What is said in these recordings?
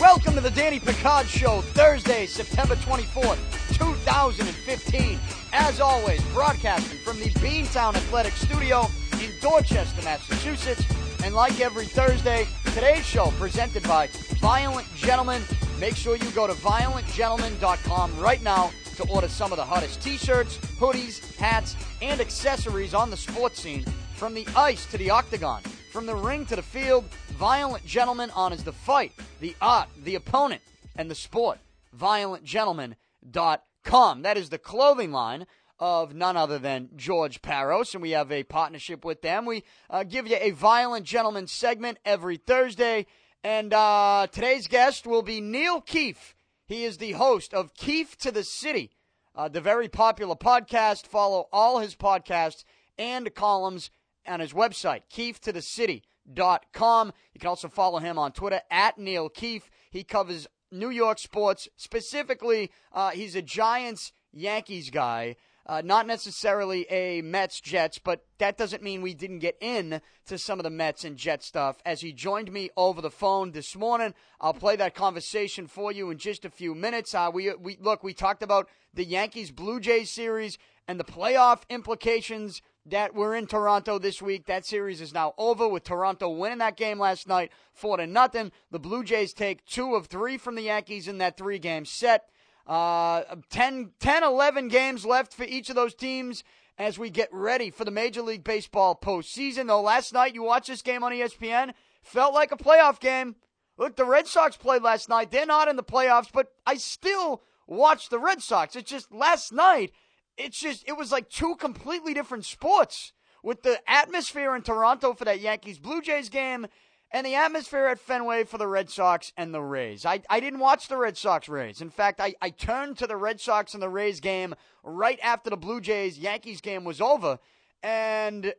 Welcome to the Danny Picard Show, Thursday, September 24th, 2015. As always, broadcasting from the Beantown Athletic Studio in Dorchester, Massachusetts. And like every Thursday, today's show presented by Violent Gentlemen. Make sure you go to violentgentlemen.com right now to order some of the hottest t-shirts, hoodies, hats, and accessories on the sports scene. From the ice to the octagon, from the ring to the field, Violent Gentlemen is the fight, the art, the opponent, and the sport. ViolentGentlemen.com. That is the clothing line of none other than George Parros, and we have a partnership with them. We uh, give you a Violent Gentleman segment every Thursday, and uh, today's guest will be Neil Keefe. He is the host of Keefe to the City, uh, the very popular podcast. Follow all his podcasts and columns on his website, keefetothecity.com. You can also follow him on Twitter at Neil Keefe. He covers New York sports. Specifically, uh, he's a Giants Yankees guy. Uh, not necessarily a Mets Jets, but that doesn't mean we didn't get in to some of the Mets and Jet stuff. As he joined me over the phone this morning, I'll play that conversation for you in just a few minutes. Uh, we we look, we talked about the Yankees Blue Jays series and the playoff implications that we're in Toronto this week. That series is now over with Toronto winning that game last night, four to nothing. The Blue Jays take two of three from the Yankees in that three game set. Uh, 10, 10, 11 games left for each of those teams as we get ready for the Major League Baseball postseason. Though last night you watched this game on ESPN, felt like a playoff game. Look, the Red Sox played last night. They're not in the playoffs, but I still watched the Red Sox. It's just last night, it's just, it was like two completely different sports with the atmosphere in Toronto for that Yankees Blue Jays game and the atmosphere at Fenway for the Red Sox and the Rays. I, I didn't watch the Red Sox Rays. In fact, I, I turned to the Red Sox and the Rays game right after the Blue Jays Yankees game was over, and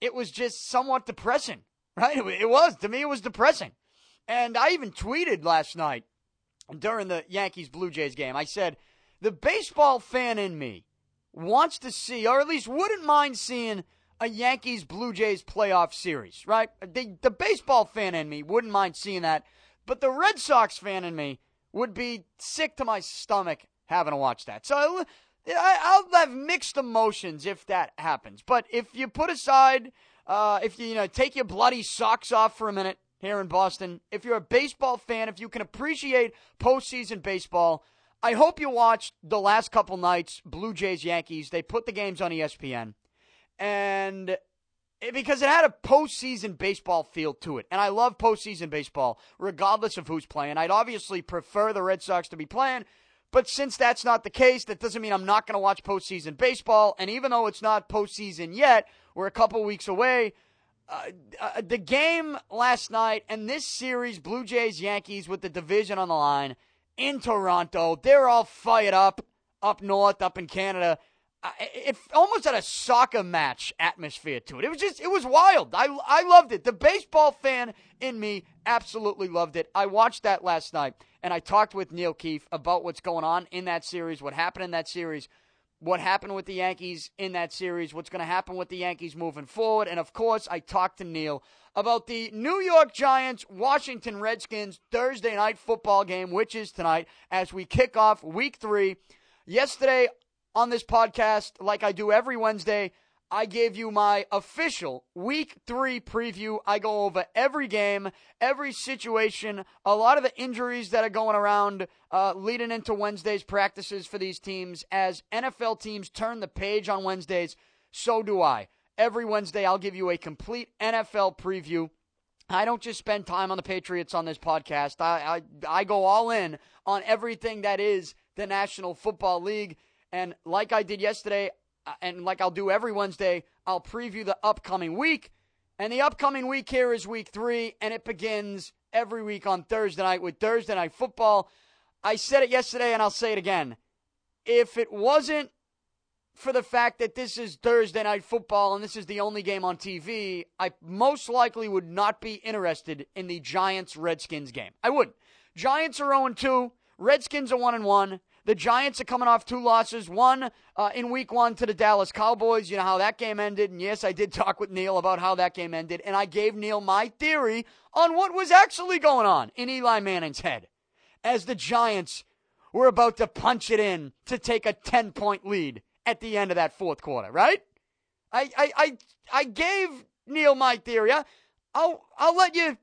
it was just somewhat depressing, right? It, it was. To me, it was depressing. And I even tweeted last night during the Yankees Blue Jays game. I said, the baseball fan in me wants to see, or at least wouldn't mind seeing a Yankees Blue Jays playoff series, right? The, the baseball fan in me wouldn't mind seeing that, but the Red Sox fan in me would be sick to my stomach having to watch that. So I, will have mixed emotions if that happens. But if you put aside, uh, if you, you know, take your bloody socks off for a minute here in Boston, if you're a baseball fan, if you can appreciate postseason baseball, I hope you watched the last couple nights, Blue Jays Yankees. They put the games on ESPN and it, because it had a postseason baseball feel to it. And I love postseason baseball, regardless of who's playing. I'd obviously prefer the Red Sox to be playing, but since that's not the case, that doesn't mean I'm not going to watch postseason baseball. And even though it's not postseason yet, we're a couple weeks away. Uh, uh, the game last night and this series, Blue Jays Yankees with the division on the line in Toronto, they're all fired up up north, up in Canada it almost had a soccer match atmosphere to it. It was just, it was wild. I, I loved it. The baseball fan in me absolutely loved it. I watched that last night, and I talked with Neil Keefe about what's going on in that series, what happened in that series, what happened with the Yankees in that series, what's going to happen with the Yankees moving forward. And of course, I talked to Neil about the New York Giants Washington Redskins Thursday night football game, which is tonight, as we kick off week three. Yesterday, on this podcast, like I do every Wednesday, I gave you my official week three preview. I go over every game, every situation, a lot of the injuries that are going around uh, leading into Wednesday's practices for these teams. As NFL teams turn the page on Wednesdays, so do I. Every Wednesday, I'll give you a complete NFL preview. I don't just spend time on the Patriots on this podcast. I, I, I go all in on everything that is the National Football League. And like I did yesterday, uh, and like I'll do every Wednesday, I'll preview the upcoming week. And the upcoming week here is week three, and it begins every week on Thursday night with Thursday Night Football. I said it yesterday, and I'll say it again. If it wasn't for the fact that this is Thursday Night Football and this is the only game on TV, I most likely would not be interested in the Giants Redskins game. I wouldn't. Giants are 0 2, Redskins are 1 1. The Giants are coming off two losses, one uh, in week one to the Dallas Cowboys. You know how that game ended. And yes, I did talk with Neil about how that game ended. And I gave Neil my theory on what was actually going on in Eli Manning's head as the Giants were about to punch it in to take a 10 point lead at the end of that fourth quarter, right? I, I, I, I gave Neil my theory. I'll, I'll let you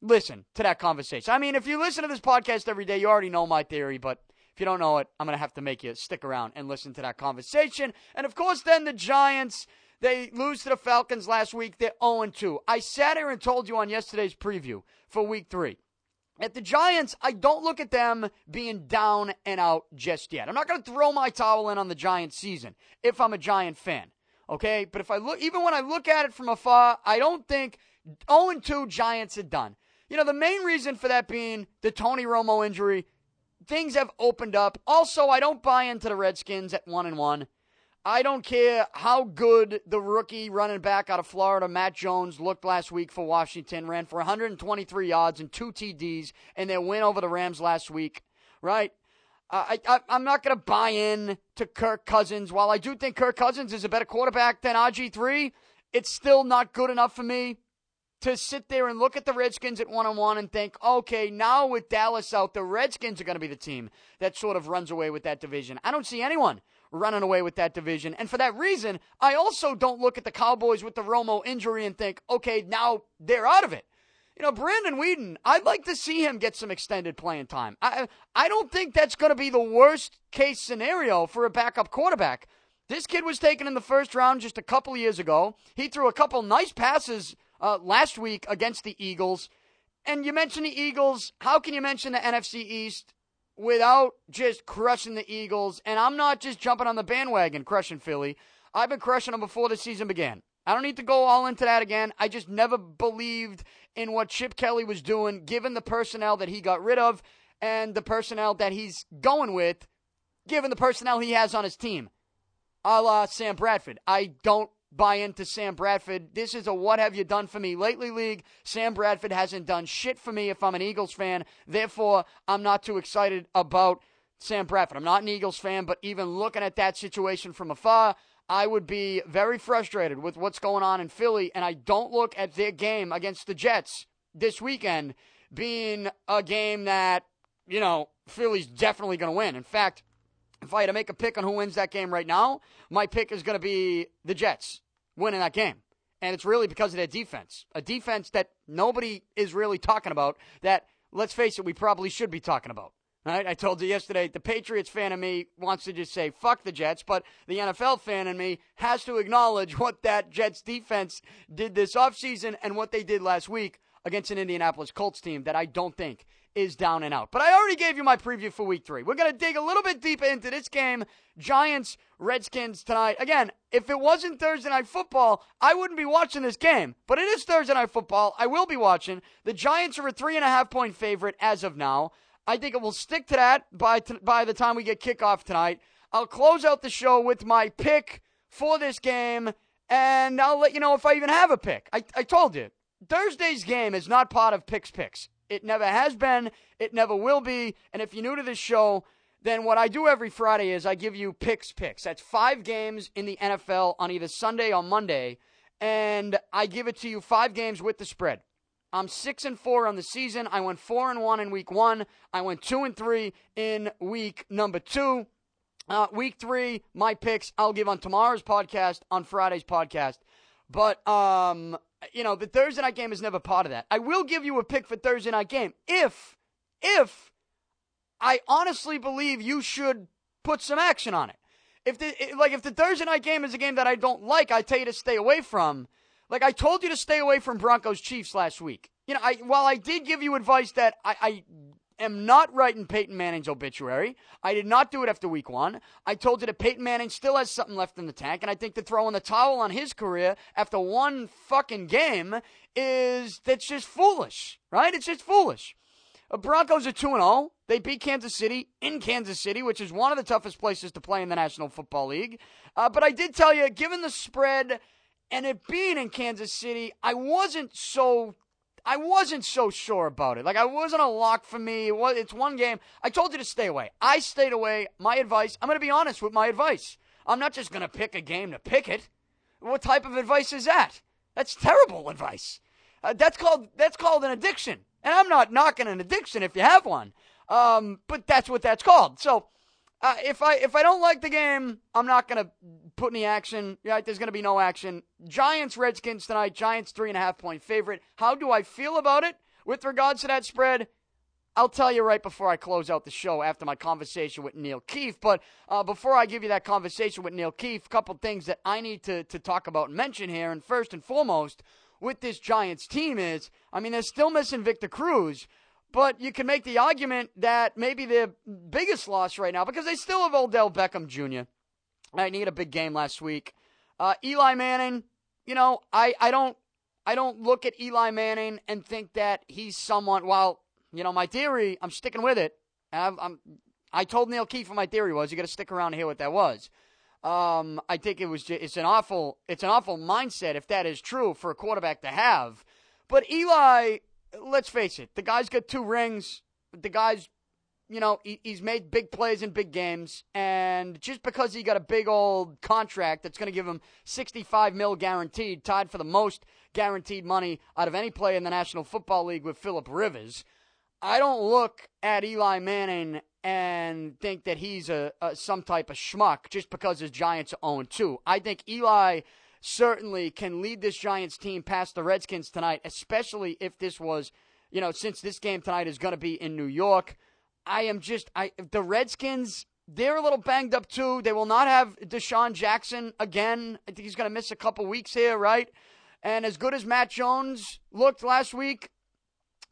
listen to that conversation. I mean, if you listen to this podcast every day, you already know my theory, but if you don't know it, I'm going to have to make you stick around and listen to that conversation. And of course, then the Giants, they lose to the Falcons last week. They're 0 2. I sat here and told you on yesterday's preview for week three. At the Giants, I don't look at them being down and out just yet. I'm not going to throw my towel in on the Giants season if I'm a Giant fan. Okay? But if I look, even when I look at it from afar, I don't think 0 2 Giants are done. You know, the main reason for that being the Tony Romo injury, things have opened up. Also, I don't buy into the Redskins at 1 and 1. I don't care how good the rookie running back out of Florida, Matt Jones, looked last week for Washington. Ran for 123 yards and two TDs and their win over the Rams last week, right? I, I, I'm not going to buy in to Kirk Cousins. While I do think Kirk Cousins is a better quarterback than RG3, it's still not good enough for me to sit there and look at the Redskins at one on one and think, okay, now with Dallas out, the Redskins are going to be the team that sort of runs away with that division. I don't see anyone running away with that division. And for that reason, I also don't look at the Cowboys with the Romo injury and think, okay, now they're out of it. You know, Brandon Weeden, I'd like to see him get some extended playing time. I, I don't think that's going to be the worst case scenario for a backup quarterback. This kid was taken in the first round just a couple years ago. He threw a couple nice passes uh, last week against the Eagles. And you mentioned the Eagles. How can you mention the NFC East without just crushing the Eagles? And I'm not just jumping on the bandwagon crushing Philly. I've been crushing them before the season began. I don't need to go all into that again. I just never believed in what Chip Kelly was doing, given the personnel that he got rid of and the personnel that he's going with, given the personnel he has on his team. A la Sam Bradford. I don't buy into Sam Bradford. This is a what have you done for me lately league. Sam Bradford hasn't done shit for me if I'm an Eagles fan. Therefore, I'm not too excited about Sam Bradford. I'm not an Eagles fan, but even looking at that situation from afar, I would be very frustrated with what's going on in Philly, and I don't look at their game against the Jets this weekend being a game that, you know, Philly's definitely going to win. In fact, if I had to make a pick on who wins that game right now, my pick is going to be the Jets winning that game. And it's really because of their defense. A defense that nobody is really talking about, that, let's face it, we probably should be talking about. Right? I told you yesterday, the Patriots fan in me wants to just say, fuck the Jets, but the NFL fan in me has to acknowledge what that Jets defense did this offseason and what they did last week against an Indianapolis Colts team that I don't think is down and out. But I already gave you my preview for week three. We're going to dig a little bit deeper into this game Giants, Redskins tonight. Again, if it wasn't Thursday night football, I wouldn't be watching this game. But it is Thursday night football. I will be watching. The Giants are a three and a half point favorite as of now. I think it will stick to that by, t- by the time we get kickoff tonight. I'll close out the show with my pick for this game, and I'll let you know if I even have a pick. I, I told you, Thursday's game is not part of Picks Picks. It never has been. It never will be. And if you're new to this show, then what I do every Friday is I give you picks picks. That's five games in the NFL on either Sunday or Monday, and I give it to you five games with the spread. I'm six and four on the season. I went four and one in week one. I went two and three in week number two. Uh, week three, my picks I'll give on tomorrow's podcast, on Friday's podcast. But um, you know, the Thursday night game is never part of that. I will give you a pick for Thursday night game if, if I honestly believe you should put some action on it. If the like, if the Thursday night game is a game that I don't like, I tell you to stay away from. Like I told you to stay away from Broncos Chiefs last week. You know, I while I did give you advice that I, I am not writing Peyton Manning's obituary. I did not do it after week one. I told you that Peyton Manning still has something left in the tank, and I think that throwing the towel on his career after one fucking game is that's just foolish, right? It's just foolish. The uh, Broncos are 2 0. They beat Kansas City in Kansas City, which is one of the toughest places to play in the National Football League. Uh, but I did tell you, given the spread and it being in Kansas City, I wasn't so I wasn't so sure about it. Like I wasn't a lock for me. It's one game. I told you to stay away. I stayed away. My advice. I'm going to be honest with my advice. I'm not just going to pick a game to pick it. What type of advice is that? That's terrible advice. Uh, that's called that's called an addiction. And I'm not knocking an addiction if you have one. Um, but that's what that's called. So uh, if I if I don't like the game, I'm not gonna put any action. Right? There's gonna be no action. Giants Redskins tonight. Giants three and a half point favorite. How do I feel about it with regards to that spread? I'll tell you right before I close out the show after my conversation with Neil Keefe. But uh, before I give you that conversation with Neil Keefe, a couple things that I need to, to talk about and mention here. And first and foremost, with this Giants team is, I mean, they're still missing Victor Cruz, but you can make the argument that maybe their biggest loss right now, because they still have Odell Beckham Jr. I need a big game last week. Uh, Eli Manning, you know, I, I don't I don't look at Eli Manning and think that he's someone. While you know my theory, I'm sticking with it. I'm, I'm I told Neil Keefe what my theory was. You got to stick around hear what that was. Um, I think it was just, it's an awful it's an awful mindset if that is true for a quarterback to have. But Eli let's face it, the guy's got two rings. The guy's, you know, he, he's made big plays in big games, and just because he got a big old contract that's going to give him 65 mil guaranteed, tied for the most guaranteed money out of any player in the National Football League with Philip Rivers. I don't look at Eli Manning and think that he's a, a some type of schmuck just because his Giants are 0 2. I think Eli certainly can lead this Giants team past the Redskins tonight, especially if this was, you know, since this game tonight is going to be in New York. I am just, I the Redskins, they're a little banged up too. They will not have DeSean Jackson again. I think he's going to miss a couple weeks here, right? And as good as Matt Jones looked last week,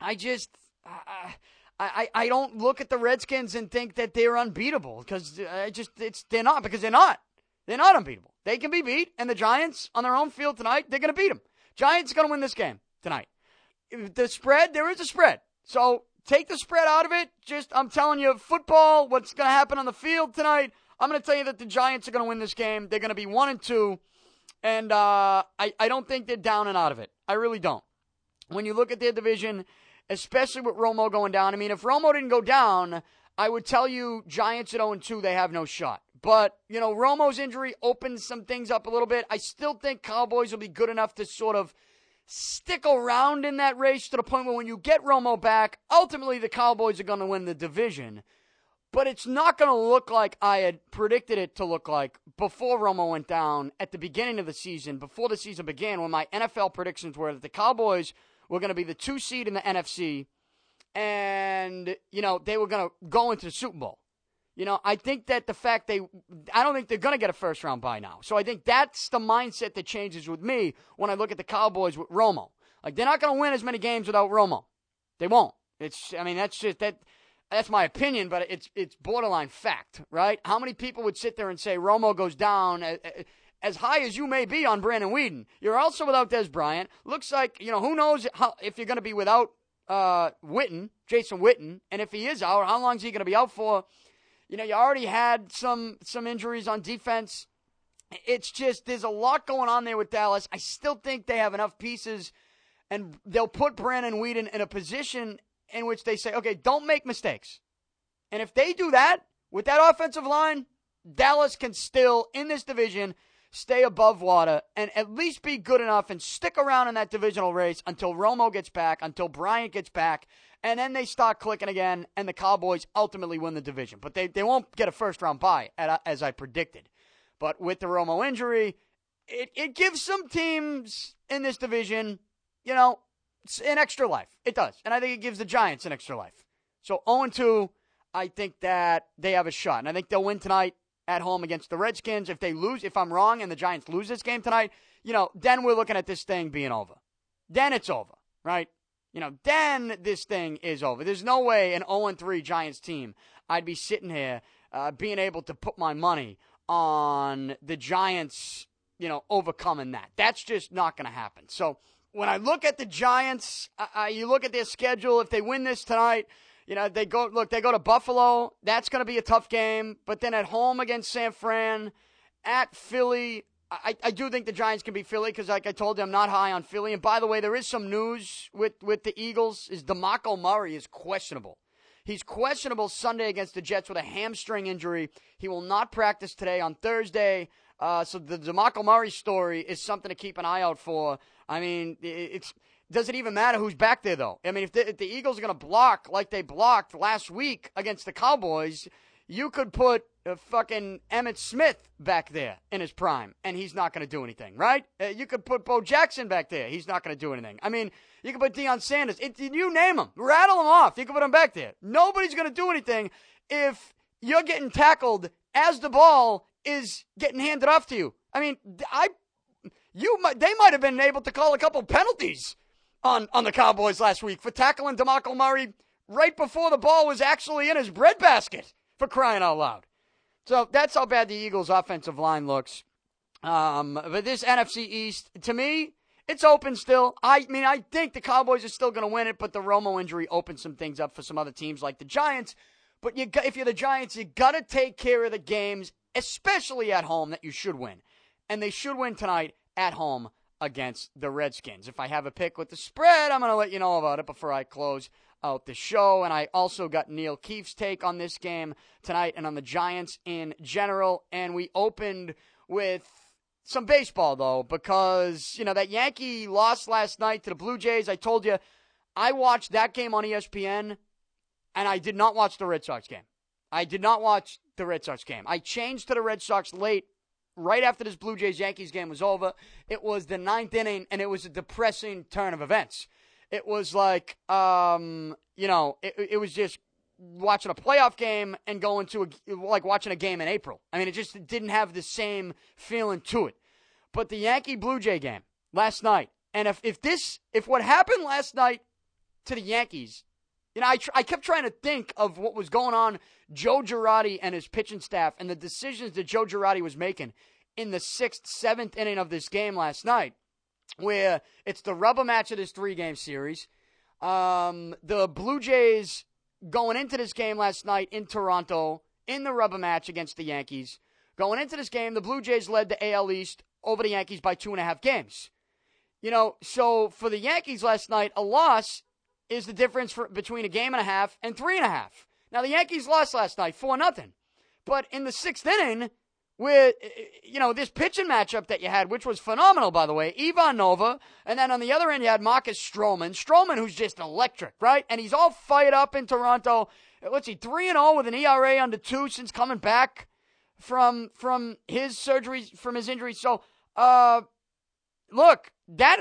I just, I, I, I don't look at the Redskins and think that they're unbeatable because uh, I just, it's, they're not because they're not. They're not unbeatable. They can be beat, and the Giants on their own field tonight, they're going to beat them. Giants going to win this game tonight. The spread, there is a spread. So take the spread out of it. Just, I'm telling you, football, what's going to happen on the field tonight. I'm going to tell you that the Giants are going to win this game. They're going to be one and two, and uh, I, I don't think they're down and out of it. I really don't. When you look at their division, especially with Romo going down, I mean, if Romo didn't go down, I would tell you Giants at 0 and 2, they have no shot. But, you know, Romo's injury opens some things up a little bit. I still think Cowboys will be good enough to sort of stick around in that race to the point where when you get Romo back, ultimately the Cowboys are going to win the division. But it's not going to look like I had predicted it to look like before Romo went down at the beginning of the season, before the season began, when my NFL predictions were that the Cowboys were going to be the two seed in the NFC and, you know, they were going to go into the Super Bowl. You know, I think that the fact they, I don't think they're going to get a first round bye now. So I think that's the mindset that changes with me when I look at the Cowboys with Romo. Like they're not going to win as many games without Romo. They won't. It's, I mean, that's just that. That's my opinion, but it's it's borderline fact, right? How many people would sit there and say Romo goes down as, high as you may be on Brandon Weeden? You're also without Dez Bryant. Looks like you know who knows how, if you're going to be without uh, Witten, Jason Witten, and if he is out, how long is he going to be out for? You know, you already had some some injuries on defense. It's just there's a lot going on there with Dallas. I still think they have enough pieces, and they'll put Brandon Weeden in a position in which they say, okay, don't make mistakes. And if they do that with that offensive line, Dallas can still in this division stay above water and at least be good enough and stick around in that divisional race until Romo gets back, until Bryant gets back, and then they start clicking again, and the Cowboys ultimately win the division. But they, they won't get a first round bye, uh, as I predicted. But with the Romo injury, it, it gives some teams in this division, you know, an extra life. It does. And I think it gives the Giants an extra life. So 0 2, I think that they have a shot. And I think they'll win tonight at home against the Redskins. If they lose, if I'm wrong and the Giants lose this game tonight, you know, then we're looking at this thing being over. Then it's over, right? You know, then this thing is over. There's no way an 0 3 Giants team I'd be sitting here uh, being able to put my money on the Giants, you know, overcoming that. That's just not going to happen. So when I look at the Giants, uh, you look at their schedule. If they win this tonight, you know, they go look, they go to Buffalo. That's going to be a tough game. But then at home against San Fran, at Philly, I, I do think the Giants can beat Philly because, like I told you, I'm not high on Philly. And by the way, there is some news with, with the Eagles. Is DeMarco Murray is questionable. He's questionable Sunday against the Jets with a hamstring injury. He will not practice today on Thursday. Uh, so the DeMarco Murray story is something to keep an eye out for. I mean, it's does it even matter who's back there though? I mean, if the, if the Eagles are going to block like they blocked last week against the Cowboys, you could put uh, fucking Emmitt Smith back there in his prime, and he's not going to do anything, right? Uh, you could put Bo Jackson back there. He's not going to do anything. I mean, you could put Deion Sanders. It, you name them. Rattle them off. You can put them back there. Nobody's going to do anything if you're getting tackled as the ball is getting handed off to you. I mean, I, you, they might have been able to call a couple penalties on, on the Cowboys last week for tackling DeMarco Murray right before the ball was actually in his breadbasket for crying out loud. So that's how bad the Eagles' offensive line looks. Um, but this NFC East, to me, it's open still. I mean, I think the Cowboys are still going to win it, but the Romo injury opens some things up for some other teams like the Giants. But you, if you're the Giants, you got to take care of the games, especially at home, that you should win. And they should win tonight at home against the Redskins. If I have a pick with the spread, I'm going to let you know about it before I close out the show. And I also got Neil Keefe's take on this game tonight and on the Giants in general. And we opened with some baseball, though, because, you know, that Yankee lost last night to the Blue Jays. I told you, I watched that game on ESPN, and I did not watch the Red Sox game. I did not watch the Red Sox game. I changed to the Red Sox late, right after this Blue Jays Yankees game was over. It was the ninth inning, and it was a depressing turn of events. It was like, um, you know, it, it was just watching a playoff game and going to a, like watching a game in April. I mean, it just didn't have the same feeling to it. But the Yankee Blue Jay game last night, and if, if this, if what happened last night to the Yankees, you know, I, tr- I kept trying to think of what was going on, Joe Girardi and his pitching staff, and the decisions that Joe Girardi was making in the sixth, seventh inning of this game last night where it's the rubber match of this three game series. Um, the Blue Jays going into this game last night in Toronto in the rubber match against the Yankees. Going into this game, the Blue Jays led the AL East over the Yankees by two and a half games. You know, so for the Yankees last night, a loss is the difference for, between a game and a half and three and a half. Now the Yankees lost last night, four nothing. But in the sixth inning, with you know this pitching matchup that you had, which was phenomenal, by the way. Ivan Nova, and then on the other end you had Marcus Stroman. Stroman, who's just electric, right? And he's all fired up in Toronto. Let's see, three and zero oh with an ERA under two since coming back from from his surgery, from his injury. So, uh, look, that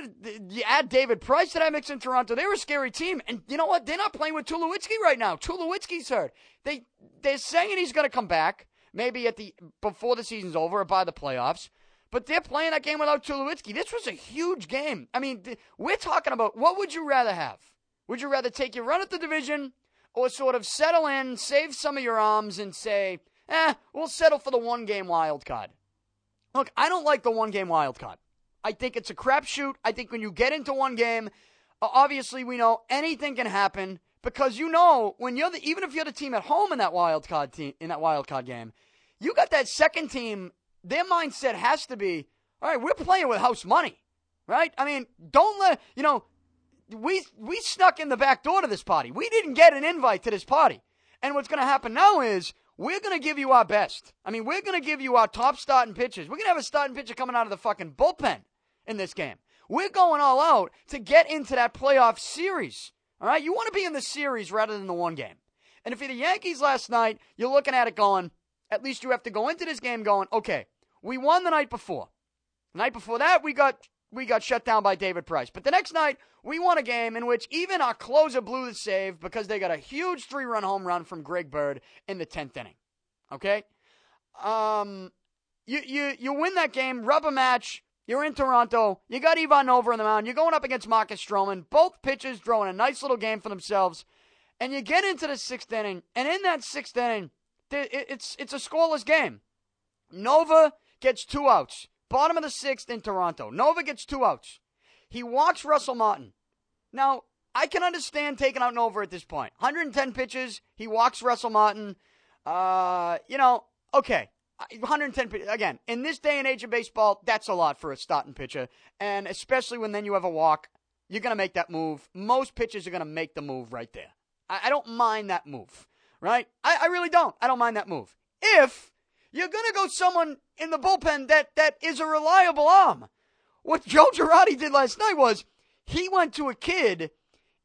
you add David Price to that mix in Toronto. They were a scary team, and you know what? They're not playing with Tulowitzki right now. Tulowitzki's hurt. They they're saying he's going to come back maybe at the before the season's over or by the playoffs. But they're playing that game without Tulowitzki. This was a huge game. I mean, we're talking about what would you rather have? Would you rather take your run at the division or sort of settle in, save some of your arms, and say, eh, we'll settle for the one game wild card? Look, I don't like the one game wild card. I think it's a crapshoot. I think when you get into one game, obviously we know anything can happen because you know when you're the even if you're the team at home in that wild card team in that wild card game, you got that second team. Their mindset has to be all right. We're playing with house money, right? I mean, don't let you know. We we snuck in the back door to this party. We didn't get an invite to this party. And what's going to happen now is we're going to give you our best. I mean, we're going to give you our top starting pitchers. We're going to have a starting pitcher coming out of the fucking bullpen in this game. We're going all out to get into that playoff series. All right, you want to be in the series rather than the one game. And if you're the Yankees last night, you're looking at it going, at least you have to go into this game going, okay, we won the night before. The night before that, we got we got shut down by David Price. But the next night, we won a game in which even our closer blew the save because they got a huge three-run home run from Greg Bird in the tenth inning. Okay, um, you you you win that game, rubber match. You're in Toronto. You got Ivan Nova on the mound. You're going up against Marcus Stroman. Both pitchers throwing a nice little game for themselves. And you get into the sixth inning, and in that sixth inning, it's it's a scoreless game. Nova gets two outs. Bottom of the sixth in Toronto. Nova gets two outs. He walks Russell Martin. Now, I can understand taking out Nova at this point. 110 pitches. He walks Russell Martin. Uh, you know, okay. 110 again in this day and age of baseball that's a lot for a starting pitcher and especially when then you have a walk you're going to make that move most pitchers are going to make the move right there I, I don't mind that move right? I, I really don't. I don't mind that move. If you're going to go someone in the bullpen that that is a reliable arm. What joe girardi did last night was he went to a kid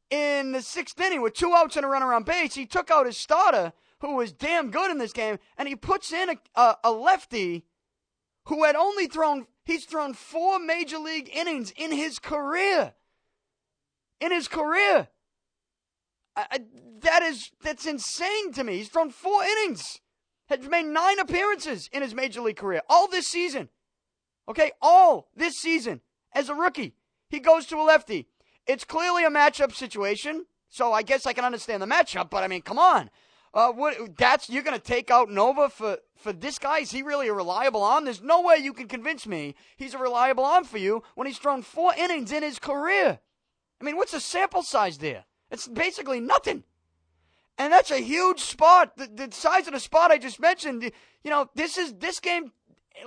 in the sixth inning with two outs and a runner on base. He took out his starter who was damn good in this game, and he puts in a, a, a lefty who had only thrown, he's thrown four major league innings in his career. In his career. I, that is, that's insane to me. He's thrown four innings, has made nine appearances in his major league career, all this season. Okay, all this season as a rookie. He goes to a lefty. It's clearly a matchup situation, so I guess I can understand the matchup, but I mean, come on. Uh, what? That's you're going to take out Nova for for this guy? Is he really a reliable arm? There's no way you can convince me he's a reliable arm for you when he's thrown four innings in his career. I mean, what's the sample size there? It's basically nothing. And that's a huge spot. The, the size of the spot I just mentioned. You know, this is this game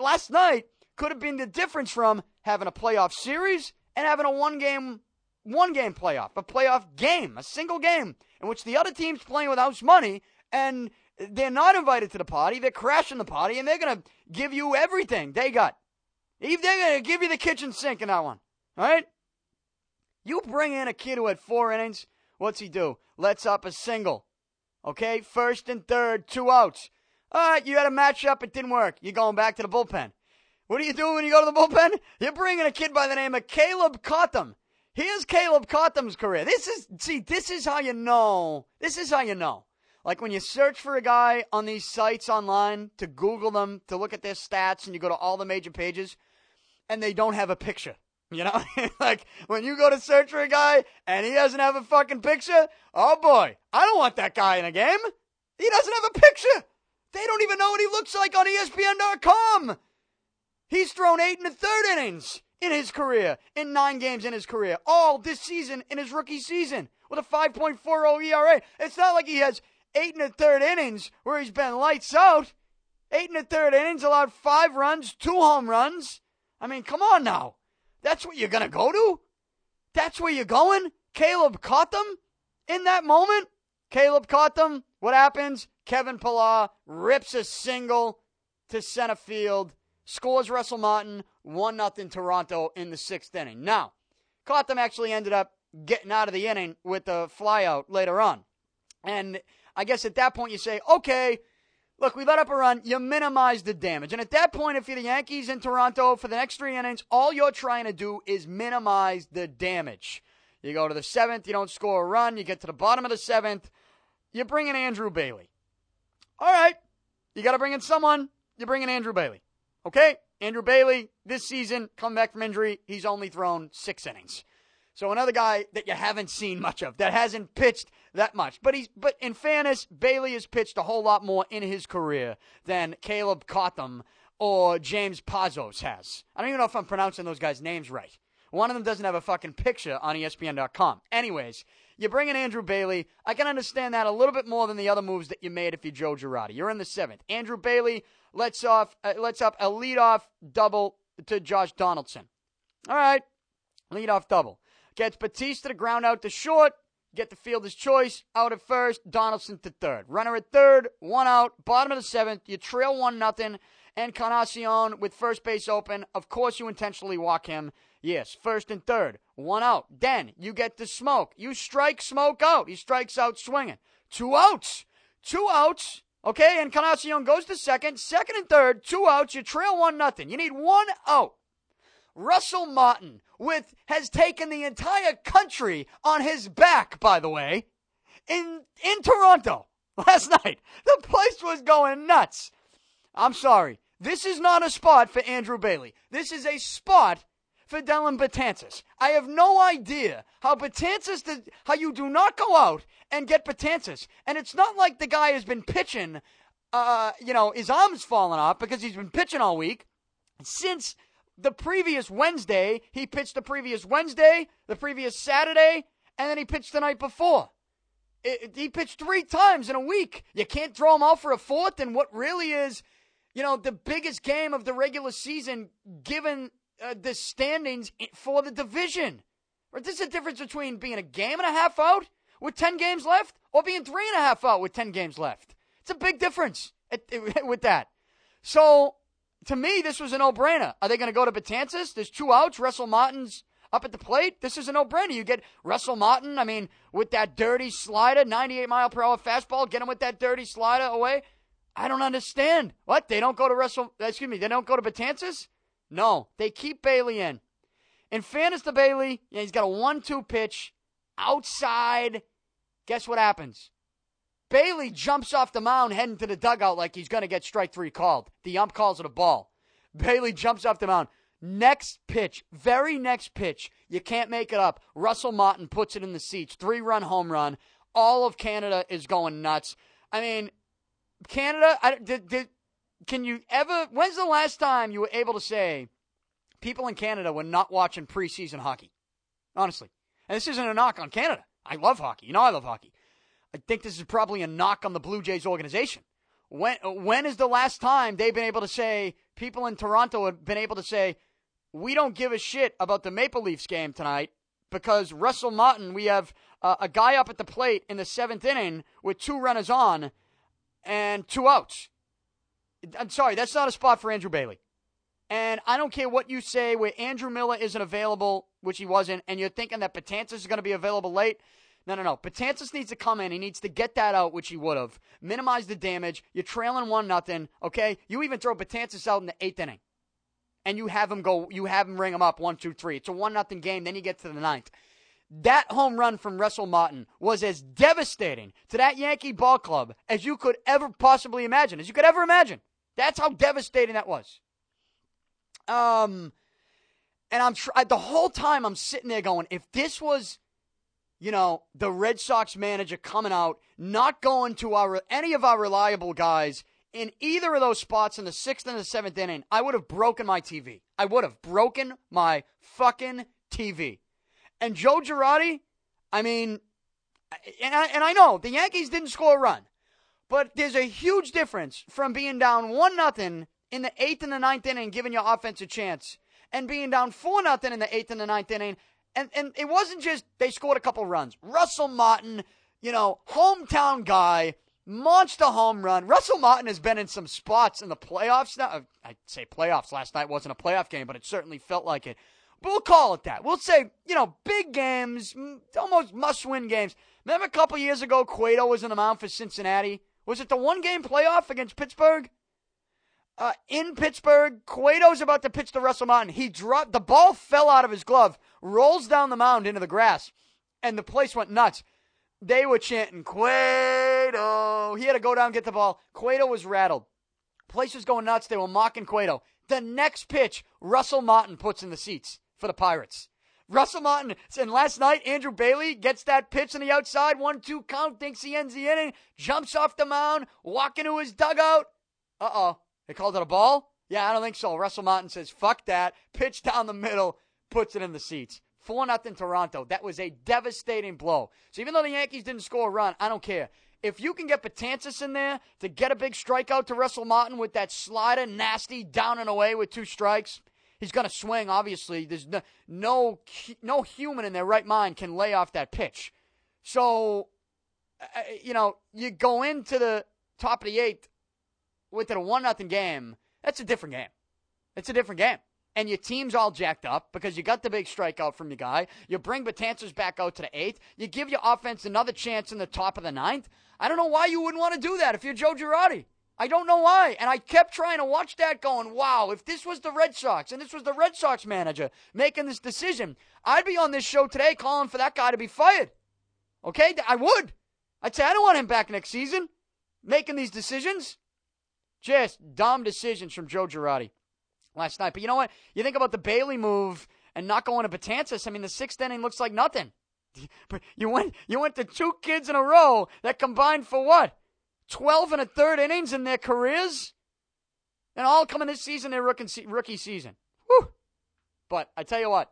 last night could have been the difference from having a playoff series and having a one game one game playoff, a playoff game, a single game in which the other team's playing with house money and they're not invited to the party. They're crashing the party, and they're going to give you everything they got. They're going to give you the kitchen sink in that one. All right? You bring in a kid who had four innings. What's he do? Let's up a single. Okay? First and third, two outs. All right, you had a matchup. It didn't work. You're going back to the bullpen. What are you doing when you go to the bullpen? You're bringing a kid by the name of Caleb Cotham. Here's Caleb Cotham's career. This is, see, this is how you know. This is how you know. Like when you search for a guy on these sites online to Google them, to look at their stats, and you go to all the major pages, and they don't have a picture. You know, like when you go to search for a guy and he doesn't have a fucking picture, oh boy, I don't want that guy in a game. He doesn't have a picture. They don't even know what he looks like on ESPN.com. He's thrown eight and a third innings in his career, in nine games in his career, all this season in his rookie season with a 5.40 ERA. It's not like he has eight and a third innings where he's been lights out. Eight and a third innings, allowed five runs, two home runs. I mean, come on now. That's what you're going to go to? That's where you're going? Caleb Cotham in that moment? Caleb Cotham. what happens? Kevin Pillar rips a single to center field, scores Russell Martin, 1 0 Toronto in the sixth inning. Now, Cotham actually ended up getting out of the inning with a flyout later on. And I guess at that point you say, okay, look, we let up a run. You minimize the damage. And at that point, if you're the Yankees in Toronto for the next three innings, all you're trying to do is minimize the damage. You go to the seventh, you don't score a run. You get to the bottom of the seventh, you bring in Andrew Bailey. All right, you got to bring in someone. You bring in Andrew Bailey. Okay, Andrew Bailey this season, come back from injury, he's only thrown six innings. So another guy that you haven't seen much of, that hasn't pitched that much. But he's but in fairness, Bailey has pitched a whole lot more in his career than Caleb Cotham or James Pazos has. I don't even know if I'm pronouncing those guys' names right. One of them doesn't have a fucking picture on ESPN.com. Anyways, you bring in Andrew Bailey. I can understand that a little bit more than the other moves that you made if you're Joe Girardi. You're in the seventh. Andrew Bailey lets off uh, lets up a leadoff double to Josh Donaldson. All right, leadoff double. Gets Bautista to ground out to short. Get the fielder's choice. Out at first. Donaldson to third. Runner at third. One out. Bottom of the seventh. You trail one nothing. And Encarnacion with first base open. Of course, you intentionally walk him. Yes, first and third. One out. Then you get the Smoak. You strike Smoak out. He strikes out swinging. Two outs. Two outs. Okay, and Encarnacion goes to second. Second and third. Two outs. You trail one nothing. You need one out. Russell Martin with has taken the entire country on his back, by the way, in in Toronto last night. The place was going nuts. I'm sorry. This is not a spot for Andrew Bailey. This is a spot for Dellin Betances. I have no idea how Betances did, how you do not go out and get Betances. And it's not like the guy has been pitching uh, you know, his arm's falling off because he's been pitching all week since the previous Wednesday. He pitched the previous Wednesday, the previous Saturday, and then he pitched the night before. It, it, he pitched three times in a week. You can't throw him out for a fourth, and what really is, you know, the biggest game of the regular season given uh, the standings for the division. Right? There's a difference between being a game and a half out with 10 games left or being three and a half out with 10 games left. It's a big difference with that. So, to me, this was a no brainer. Are they going to go to Betances? There's two outs. Russell Martin's up at the plate. This is a no brainer. You get Russell Martin, I mean, with that dirty slider, 98 mile per hour fastball, get him with that dirty slider away. I don't understand. What? They don't go to Russell, excuse me, they don't go to Betances? No, they keep Bailey in. In fairness to Bailey, yeah, he's got a 1 2 pitch outside. Guess what happens? Bailey jumps off the mound heading to the dugout like he's going to get strike three called. The ump calls it a ball. Bailey jumps off the mound. Next pitch, very next pitch, you can't make it up. Russell Martin puts it in the seats. Three run home run. All of Canada is going nuts. I mean, Canada, I, did, did, can you ever, when's the last time you were able to say people in Canada were not watching preseason hockey? Honestly. And this isn't a knock on Canada. I love hockey. You know I love hockey. I think this is probably a knock on the Blue Jays organization. When when is the last time they've been able to say people in Toronto have been able to say we don't give a shit about the Maple Leafs game tonight because Russell Martin, we have uh, a guy up at the plate in the seventh inning with two runners on and two outs. I'm sorry, that's not a spot for Andrew Bailey. And I don't care what you say where Andrew Miller isn't available, which he wasn't, and you're thinking that Betances is going to be available late. No, no, no. Betances needs to come in. He needs to get that out, which he would have. Minimize the damage. You're trailing one nothing. Okay, you even throw Betances out in the eighth inning, and you have him go. You have him ring him up one, two, three. It's a one nothing game. Then you get to the ninth. That home run from Russell Martin was as devastating to that Yankee ball club as you could ever possibly imagine, as you could ever imagine. That's how devastating that was. Um, and I'm tr- the whole time I'm sitting there going, if this was you know, the Red Sox manager coming out, not going to our any of our reliable guys in either of those spots in the sixth and the seventh inning, I would have broken my TV. I would have broken my fucking TV. And Joe Girardi, I mean, and I, and I know the Yankees didn't score a run, but there's a huge difference from being down one nothing in the eighth and the ninth inning, giving your offense a chance, and being down four nothing in the eighth and the ninth inning and and it wasn't just they scored a couple runs. Russell Martin, you know, hometown guy, monster home run. Russell Martin has been in some spots in the playoffs now. I'd say playoffs. Last night wasn't a playoff game, but it certainly felt like it. But we'll call it that. We'll say, you know, big games, almost must-win games. Remember a couple years ago, Cueto was in the mound for Cincinnati. Was it the one-game playoff against Pittsburgh? uh, in Pittsburgh. Cueto's about to pitch to Russell Martin. He dropped the ball, fell out of his glove, rolls down the mound into the grass, and the place went nuts. They were chanting Cueto. He had to go down get the ball. Cueto was rattled. Place was going nuts. They were mocking Cueto. The next pitch, Russell Martin puts in the seats for the Pirates. Russell Martin, and last night, Andrew Bailey gets that pitch on the outside, one two count, thinks he ends the inning, jumps off the mound, walking to his dugout. Uh oh. They called it a ball? Yeah, I don't think so. Russell Martin says, fuck that. Pitch down the middle, puts it in the seats. 4 nothing Toronto. That was a devastating blow. So even though the Yankees didn't score a run, I don't care. If you can get Betances in there to get a big strikeout to Russell Martin with that slider, nasty down and away with two strikes, he's going to swing. Obviously, there's no, no no human in their right mind can lay off that pitch. So, uh, you know, you go into the top of the eighth within a one nothing game, that's a different game. It's a different game. And your team's all jacked up because you got the big strikeout from your guy. You bring Betances back out to the eighth. You give your offense another chance in the top of the ninth. I don't know why you wouldn't want to do that if you're Joe Girardi. I don't know why. And I kept trying to watch that going, wow, if this was the Red Sox and this was the Red Sox manager making this decision, I'd be on this show today calling for that guy to be fired. Okay? I would. I'd say, I don't want him back next season making these decisions. Just dumb decisions from Joe Girardi last night. But you know what? You think about the Bailey move and not going to Betances. I mean, the sixth inning looks like nothing. But you went you went to two kids in a row that combined for what? Twelve and a third innings in their careers, and all coming this season their rookie rookie season. Whew. But I tell you what,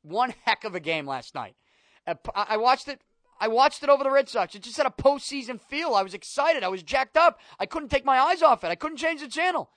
one heck of a game last night. I watched it I watched it over the Red Sox. It just had a postseason feel. I was excited. I was jacked up. I couldn't take my eyes off it. I couldn't change the channel.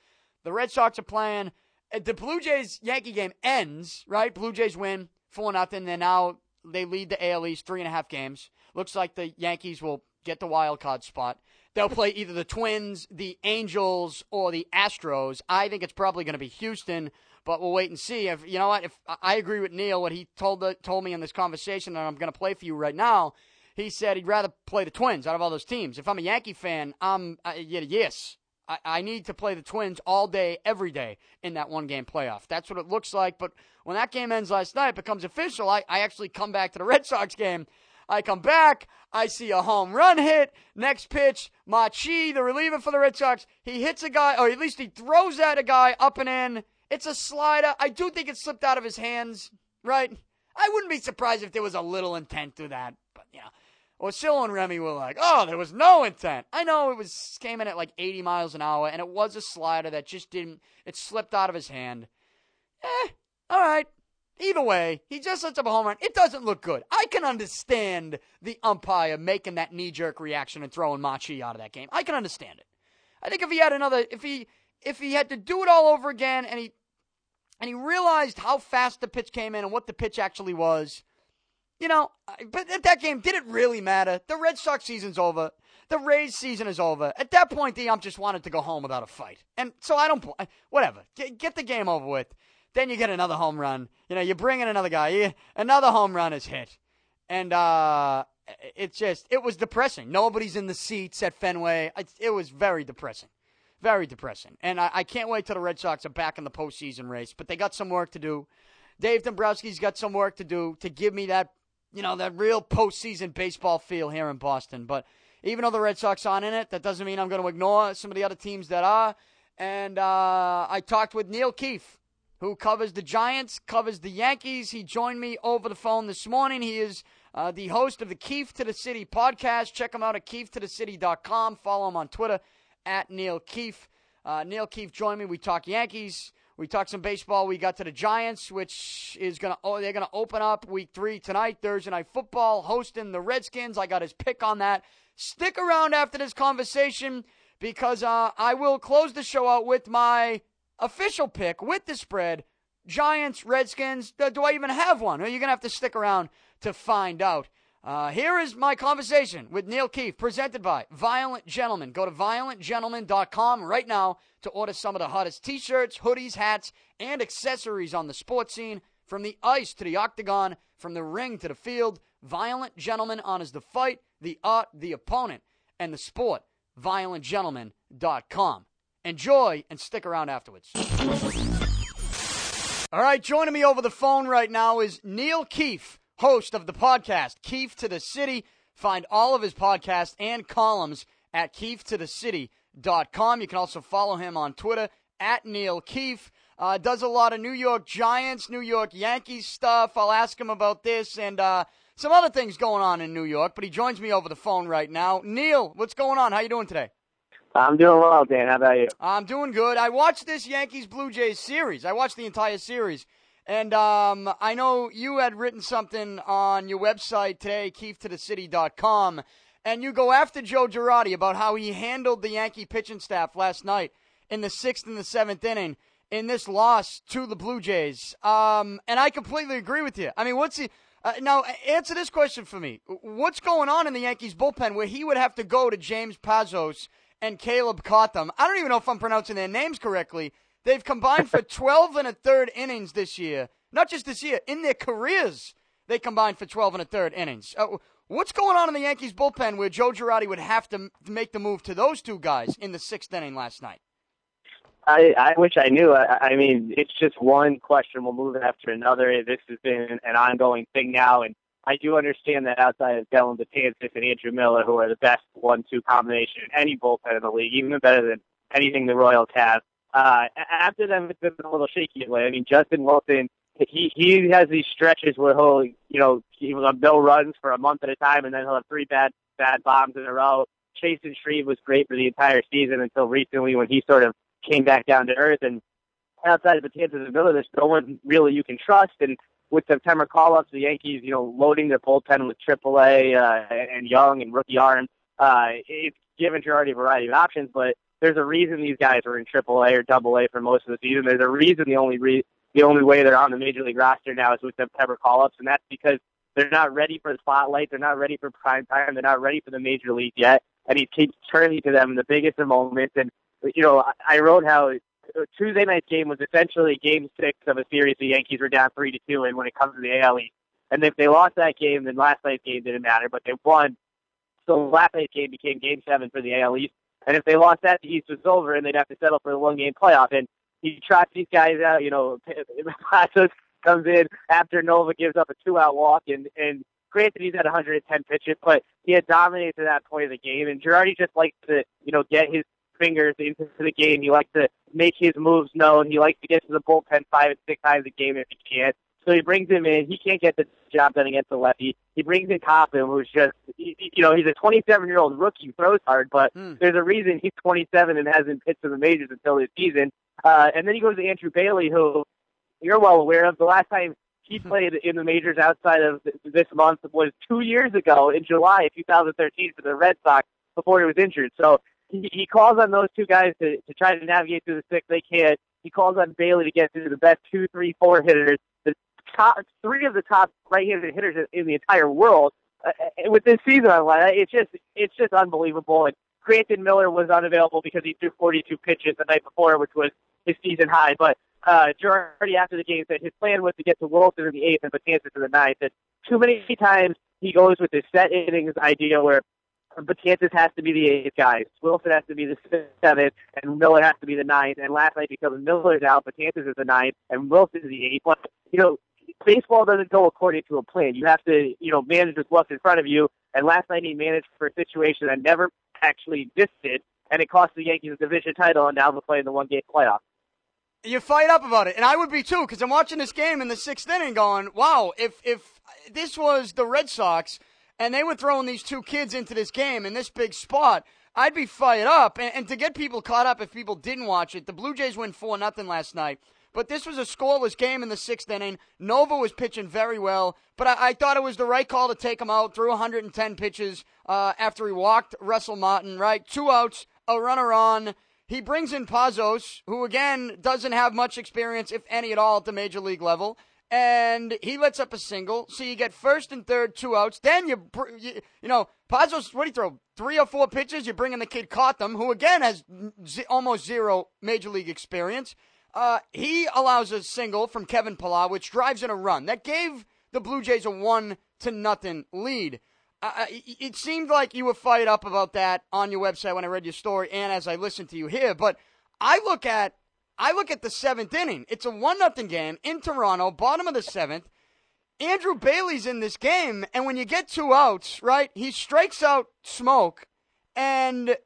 The Red Sox are playing. Uh, the Blue Jays Yankee game ends, right? Blue Jays win 4 nothing. They're now, they lead the AL East three and a half games. Looks like the Yankees will get the wild card spot. They'll play either the Twins, the Angels, or the Astros. I think it's probably going to be Houston, but we'll wait and see. If you know what, if I agree with Neil, what he told the, told me in this conversation, and I'm going to play for you right now. He said he'd rather play the Twins out of all those teams. If I'm a Yankee fan, I'm uh, yes. I, I need to play the Twins all day, every day in that one game playoff. That's what it looks like. But when that game ends last night, it becomes official. I, I actually come back to the Red Sox game I come back. I see a home run hit. Next pitch, Machi, the reliever for the Red Sox, he hits a guy, or at least he throws at a guy up and in. It's a slider. I do think it slipped out of his hands, right? I wouldn't be surprised if there was a little intent to that, but you Well, and Remy were like, "Oh, there was no intent." I know it was came in at like 80 miles an hour, and it was a slider that just didn't. It slipped out of his hand. Eh, all right. Either way, he just sets up a home run. It doesn't look good. I can understand the umpire making that knee jerk reaction and throwing Machi out of that game. I can understand it. I think if he had another, if he if he had to do it all over again, and he and he realized how fast the pitch came in and what the pitch actually was, you know. But at that game, did it really matter? The Red Sox season's over. The Rays season is over. At that point, the ump just wanted to go home without a fight, and so I don't. Whatever. Get, get the game over with. Then you get another home run. You know, you bring in another guy. Another home run is hit. And uh, it's just, it was depressing. Nobody's in the seats at Fenway. It, it was very depressing. Very depressing. And I, I, can't wait till the Red Sox are back in the postseason race. But they got some work to do. Dave Dombrowski's got some work to do to give me that, you know, that real postseason baseball feel here in Boston. But even though the Red Sox aren't in it, that doesn't mean I'm going to ignore some of the other teams that are. And uh, I talked with Neil Keefe who covers the Giants, covers the Yankees. He joined me over the phone this morning. He is uh, the host of the Keefe to the City podcast. Check him out at keefetothecity.com. Follow him on Twitter at Neil Keefe. Uh, Neil Keefe joined me. We talk Yankees. We talked some baseball. We got to the Giants, which is gonna oh they're gonna open up week three tonight, Thursday night football, hosting the Redskins. I got his pick on that. Stick around after this conversation because uh, I will close the show out with my official pick with the spread Giants, Redskins. Do I even have one? You're to have to stick around to find out. Uh, here is my conversation with Neil Keefe, presented by Violent Gentlemen. Go to violentgentlemen.com right now to order some of the hottest t shirts, hoodies, hats, and accessories on the sports scene. From the ice to the octagon, from the ring to the field, Violent Gentleman honors the fight, the art, the opponent, and the sport. ViolentGentleman.com. Enjoy and stick around afterwards. All right, joining me over the phone right now is Neil Keefe, host of the podcast Keefe to the City. Find all of his podcasts and columns at keefetothecity.com. You can also follow him on Twitter at Neil Keefe. Uh, does a lot of New York Giants, New York Yankees stuff. I'll ask him about this and uh, some other things going on in New York. But he joins me over the phone right now. Neil, what's going on? How you doing today? I'm doing well, Dan. How about you? I'm doing good. I watched this Yankees Blue Jays series. I watched the entire series. And um, I know you had written something on your website today, keefetothecity.com, and you go after Joe Girardi about how he handled the Yankee pitching staff last night in the sixth and the seventh inning in this loss to the Blue Jays. Um, and I completely agree with you. I mean, what's he. Uh, now, answer this question for me. What's going on in the Yankees bullpen where he would have to go to James Pazos and Caleb Cotham. I don't even know if I'm pronouncing their names correctly. They've combined for 12 and a third innings this year. Not just this year, in their careers, they combined for 12 and a third innings. Uh, what's going on in the Yankees bullpen where Joe Girardi would have to make the move to those two guys in the sixth inning last night? I, I wish I knew. I, I mean, it's just one questionable move after another. This has been an ongoing thing now, and I do understand that outside of Dellin Betances and Andrew Miller, who are the best one-two combination in any bullpen in the league, even better than anything the Royals have. Uh, after them, it's been a little shaky lately. I mean, Justin Wilson, he he has these stretches where he'll, you know, he'll have no runs for a month at a time, and then he'll have three bad bad bombs in a row. Chasen Shreve was great for the entire season until recently when he sort of came back down to earth. And outside of Betances and Miller, there's no one really you can trust. And with September call-ups, the Yankees, you know, loading their bullpen with AAA uh, and young and rookie arms, uh, it's given Girardi a variety of options. But there's a reason these guys were in AAA or AA for most of the season. There's a reason the only re- the only way they're on the major league roster now is with September call-ups, and that's because they're not ready for the spotlight. They're not ready for prime time. They're not ready for the major league yet. And he keeps turning to them in the biggest of moments. And you know, I wrote how Tuesday night's game was essentially game six of a series the Yankees were down three to two in when it comes to the AL East. And if they lost that game, then last night's game didn't matter. But they won, so last night's game became game seven for the AL East. And if they lost that, the East was over, and they'd have to settle for the one game playoff. And he trots these guys out. You know, Pazos comes in after Nova gives up a two out walk, and and granted he's at 110 pitches, but he had dominated to that point of the game. And Girardi just likes to you know get his fingers into the game. He likes to make his moves known. He likes to get to the bullpen five and six times a game if he can. So he brings him in. He can't get the job done against the lefty. He brings in Cotham, who's just, you know, he's a 27 year old rookie, throws hard, but mm. there's a reason he's 27 and hasn't pitched in the majors until this season. Uh, and then he goes to Andrew Bailey, who you're well aware of. The last time he hmm. played in the majors outside of this month was two years ago in July of 2013 for the Red Sox before he was injured. So he, he calls on those two guys to, to try to navigate through the six. They can't. He calls on Bailey to get through the best two, three, four hitters, the top three of the top right-handed hitters in the entire world. Uh, uh with this season on line, it's just it's just unbelievable. And granted, Miller was unavailable because he threw 42 pitches the night before, which was his season high. But uh, after the game said his plan was to get to Wilson in the eighth and Betances in the ninth. And too many times he goes with this set innings idea where Betances has to be the eighth guy. Wilson has to be the seventh, and Miller has to be the ninth. And last night, because Miller's out, Betances is the ninth, and Wilson is the eighth. But you know, baseball doesn't go according to a plan. You have to, you know, manage what's in front of you. And last night he managed for a situation that never actually existed, and it cost the Yankees a division title, and now they're playing the one-game playoff. You fight up about it, and I would be too, because I'm watching this game in the sixth inning, going, "Wow, if if this was the Red Sox." and they were throwing these two kids into this game in this big spot, I'd be fired up. And, and to get people caught up, if people didn't watch it, the Blue Jays win 4 nothing last night. But this was a scoreless game in the sixth inning. Nova was pitching very well, but I, I thought it was the right call to take him out. Threw 110 pitches uh, after he walked Russell Martin, right? Two outs, a runner on. He brings in Pazos, who again doesn't have much experience, if any at all, at the major league level and he lets up a single. So you get first and third, two outs. Then you, you, you know, Pazos, what do you throw? Three or four pitches. You bring in the kid Cotham, who again has z- almost zero major league experience. Uh, he allows a single from Kevin Pillar, which drives in a run. That gave the Blue Jays a one to nothing lead. Uh, it seemed like you were fired up about that on your website when I read your story and as I listened to you here. But I look at I look at the seventh inning. It's a one nothing game in Toronto, bottom of the seventh. Andrew Bailey's in this game, and when you get two outs, right, he strikes out Smoak, and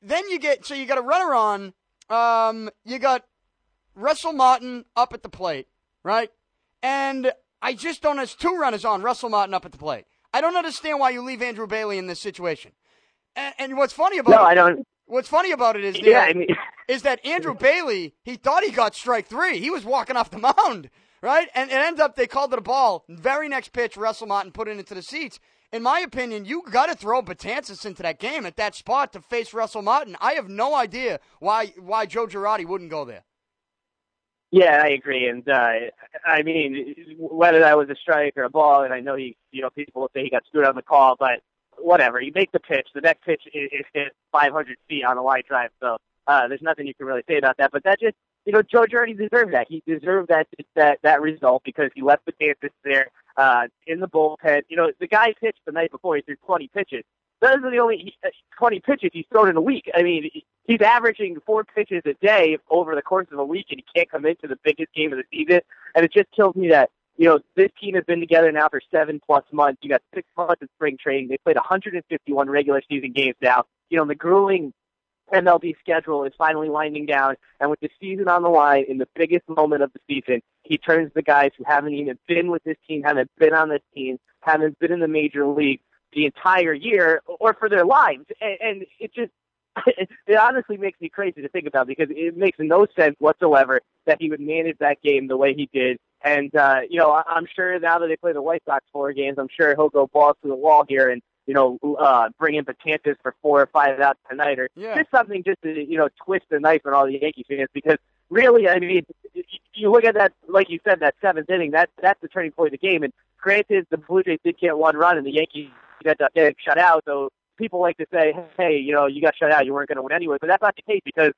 then you get so you got a runner on. Um, you got Russell Martin up at the plate, right, and I just don't. There's two runners on Russell Martin up at the plate. I don't understand why you leave Andrew Bailey in this situation. And, and what's funny about no, it, I don't. What's funny about it is, yeah, I mean, is that Andrew Bailey? He thought he got strike three. He was walking off the mound, right? And it ends up they called it a ball. Very next pitch, Russell Martin put it into the seats. In my opinion, you got to throw Betances into that game at that spot to face Russell Martin. I have no idea why why Joe Girardi wouldn't go there. Yeah, I agree, and uh, I mean whether that was a strike or a ball, and I know he, you know, people will say he got screwed on the call, but whatever. You make the pitch. The next pitch is, is hit 500 feet on a line drive. So uh, there's nothing you can really say about that. But that just, you know, Joe Girardi deserved that. He deserved that that that result because he left the Betances there uh, in the bullpen. You know, the guy pitched the night before. He threw 20 pitches. Those are the only uh, 20 pitches he's thrown in a week. I mean, he's averaging four pitches a day over the course of a week, and he can't come into the biggest game of the season. And it just kills me that you know, this team has been together now for seven plus months. You got six months of spring training. They played 151 regular season games now. You know, the grueling MLB schedule is finally winding down, and with the season on the line, in the biggest moment of the season, he turns the guys who haven't even been with this team, haven't been on this team, haven't been in the major league the entire year or for their lives, and, and it just it honestly makes me crazy to think about because it makes no sense whatsoever that he would manage that game the way he did And uh, you know, I- I'm sure now that they play the White Sox four games, I'm sure he'll go balls to the wall here and you know uh, bring in Betances for four or five outs tonight, or Yeah. just something just to you know twist the knife on all the Yankee fans because really, I mean, you look at that, like you said, that seventh inning, that that's the turning point of the game. And granted, the Blue Jays did get one run, and the Yankees ended up getting shut out. So people like to say, hey, you know, you got shut out, you weren't going to win anyway. But that's not the case because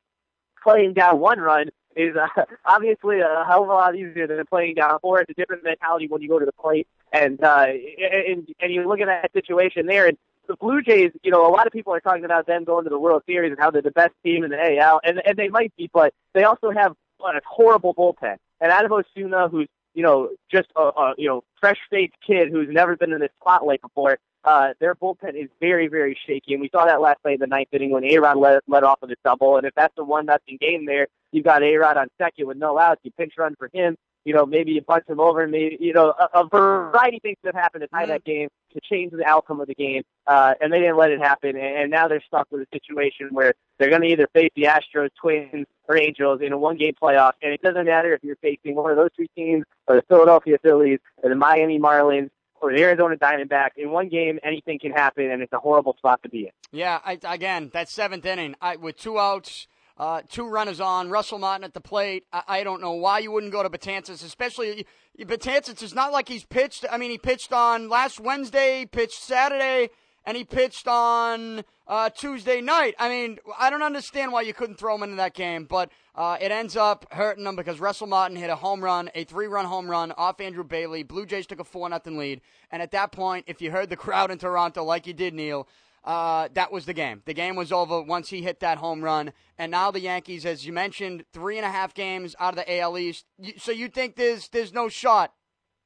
playing down one run is uh, obviously a hell of a lot easier than playing down four. It's a different mentality when you go to the plate, and uh, and and you look at that situation there, and the Blue Jays, you know, a lot of people are talking about them going to the World Series and how they're the best team in the AL, and and they might be, but they also have a horrible bullpen. And Adam Osuna, who's you know just a, a you know fresh-faced kid who's never been in the spotlight before, uh, their bullpen is very, very shaky, and we saw that last night in the ninth inning when A-Rod led, led off with a double. And if that's the one nothing game there, you've got A-Rod on second with no outs. You pinch run for him. You know, maybe you punch him over, and maybe you know a, a variety of things that happened to tie that game to change the outcome of the game, uh, and they didn't let it happen. And, and now they're stuck with a situation where they're going to either face the Astros, Twins, or Angels in a one-game playoff, and it doesn't matter if you're facing one of those three teams or the Philadelphia Phillies or the Miami Marlins or the Arizona Diamondbacks. In one game, anything can happen, and it's a horrible spot to be in. Yeah, I, again, that seventh inning I, with two outs, uh, two runners on, Russell Martin at the plate. I, I don't know why you wouldn't go to Betances, especially Betances. It's not like he's pitched. I mean, he pitched on last Wednesday, pitched Saturday, and he pitched on uh, Tuesday night. I mean, I don't understand why you couldn't throw him into that game, but uh, it ends up hurting them because Russell Martin hit a home run, a three-run home run off Andrew Bailey. Blue Jays took a four nothing lead, and at that point, if you heard the crowd in Toronto like you did, Neil, uh, that was the game. The game was over once he hit that home run, and now the Yankees, as you mentioned, three and a half games out of the AL East. So you think there's there's no shot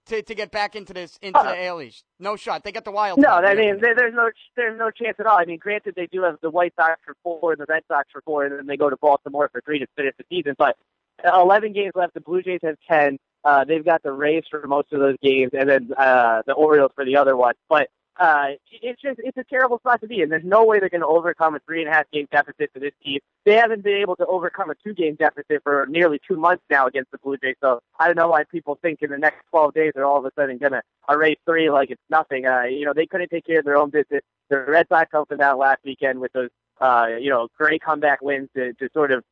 to, to get back into this into Uh, the AL East? No shot. They got the wild. No. I mean there, there's no there's no chance at all. I mean, granted they do have the White Sox for four and the Red Sox for four, and then they go to Baltimore for three to finish the season. But 11 games left. The Blue Jays have 10. Uh, they've got the Rays for most of those games, and then uh, the Orioles for the other one. But uh, it's just it's a terrible spot to be in. There's no way they're going to overcome a three and a half game deficit for this team. They haven't been able to overcome a two game deficit for nearly two months now against the Blue Jays. So I don't know why people think in the next 12 days they're all of a sudden going to erase three like it's nothing. Uh, you know they couldn't take care of their own business. The Red Sox helped them out last weekend with those uh, you know great comeback wins to, to sort of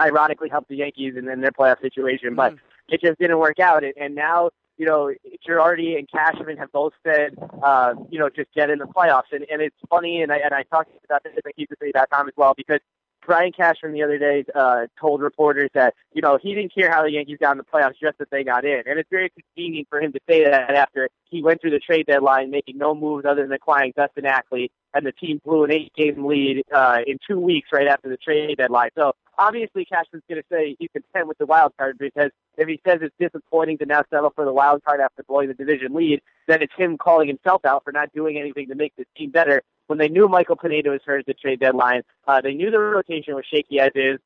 ironically help the Yankees in, in their playoff situation, but it just didn't work out. And now, you know, Girardi and Cashman have both said, uh, you know, just get in the playoffs. And, and it's funny, and I, and I talked about this at KeefeToTheCity.com as well, because Brian Cashman the other day uh, told reporters that, you know, he didn't care how the Yankees got in the playoffs, just that they got in. And it's very convenient for him to say that after he went through the trade deadline making no moves other than acquiring Dustin Ackley, and the team blew an eight-game lead uh, in two weeks right after the trade deadline. So obviously Cashman's going to say he's content with the wild card because if he says it's disappointing to now settle for the wild card after blowing the division lead, then it's him calling himself out for not doing anything to make this team better. When they knew Michael Pineda was hurt at the trade deadline, uh, they knew the rotation was shaky as is.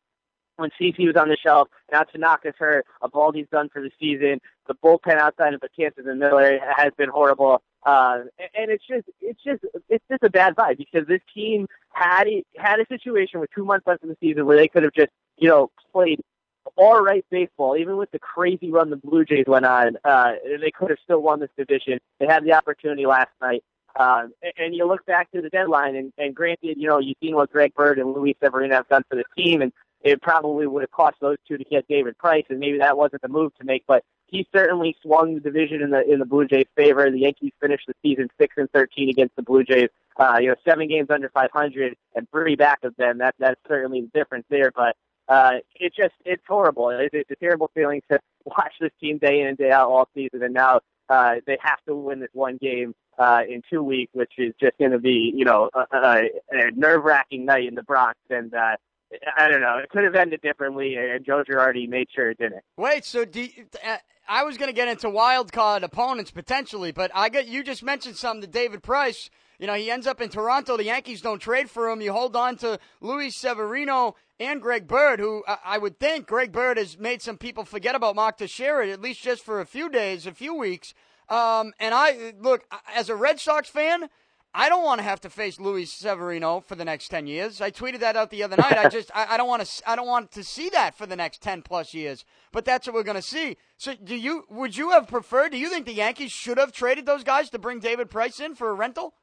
When CC was on the shelf, now Tanaka's hurt, Eovaldi's done for the season. The bullpen outside of Betances and Miller has been horrible. Uh, and it's just, it's just, it's just a bad vibe because this team had had a situation with two months left in the season where they could have just, you know, played all right baseball, even with the crazy run the Blue Jays went on. Uh, they could have still won this division. They had the opportunity last night. Um, and, and you look back to the deadline, and, and granted, you know, you've seen what Greg Bird and Luis Severino have done for the team, and it probably would have cost those two to get David Price, and maybe that wasn't the move to make, but he certainly swung the division in the in the Blue Jays' favor. The Yankees finished the season six and thirteen against the Blue Jays. Uh, you know, seven games under 500 and three back of them. That that's certainly the difference there. But uh, it just it's horrible. It, it's a terrible feeling to watch this team day in and day out all season, and now uh, they have to win this one game uh, in two weeks, which is just going to be you know a, a, a nerve-wracking night in the Bronx. And uh, I don't know, it could have ended differently, and Joe Girardi made sure it didn't. Wait, so do you, uh, I was going to get into wild card opponents potentially, but I got you just mentioned something to David Price. You know, he ends up in Toronto. The Yankees don't trade for him. You hold on to Luis Severino and Greg Bird, who I, would think Greg Bird has made some people forget about Mark Teixeira, at least just for a few days, a few weeks. Um, and I look as a Red Sox fan. I don't want to have to face Luis Severino for the next ten years. I tweeted that out the other night. I just I, I don't want to I don't want to see that for the next ten plus years. But that's what we're going to see. So do you would you have preferred? Do you think the Yankees should have traded those guys to bring David Price in for a rental?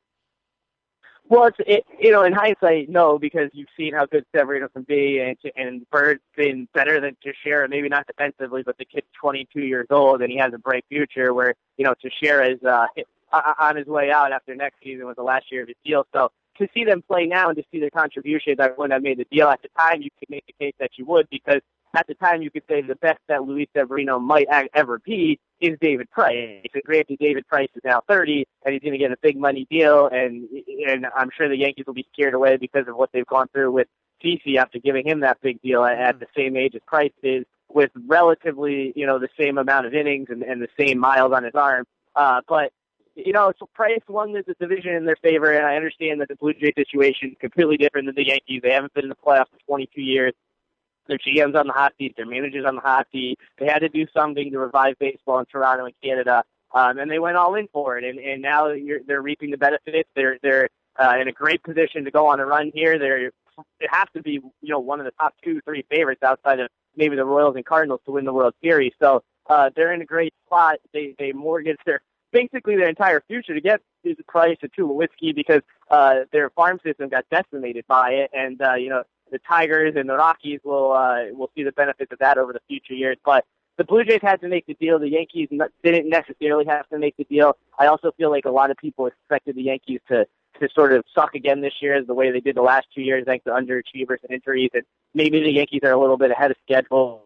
Well, it's it, you know in hindsight, no, because you've seen how good Severino can be, and and Bird's been better than Teixeira. Maybe not defensively, but the kid's 22 years old and he has a bright future. Where you know Teixeira is uh, on his way out after next season was the last year of his deal. So to see them play now and to see their contributions, I wouldn't have made the deal at the time. You could make the case that you would because at the time you could say the best that Luis Severino might ever be is David Price. And granted, David Price is now 30 and he's going to get a big money deal, and and I'm sure the Yankees will be scared away because of what they've gone through with CC after giving him that big deal at, at the same age as Price is, with relatively you know the same amount of innings and, and the same miles on his arm. Uh, but you know, so Price won the division in their favor, and I understand that the Blue Jay situation is completely different than the Yankees. They haven't been in the playoffs for 22 years. Their GM's on the hot seat. Their manager's on the hot seat. They had to do something to revive baseball in Toronto and Canada, um, and they went all in for it. And, and now you're, they're reaping the benefits. They're they're uh, in a great position to go on a run here. They're it has to be you know one of the top two, three favorites outside of maybe the Royals and Cardinals to win the World Series. So uh, they're in a great spot. They they mortgage their basically their entire future to get the Price to Tulowitzki because uh, their farm system got decimated by it, and uh, you know the Tigers and the Rockies will uh, will see the benefits of that over the future years. But the Blue Jays had to make the deal. The Yankees didn't necessarily have to make the deal. I also feel like a lot of people expected the Yankees to to sort of suck again this year, the way they did the last two years, thanks to underachievers and injuries. And maybe the Yankees are a little bit ahead of schedule.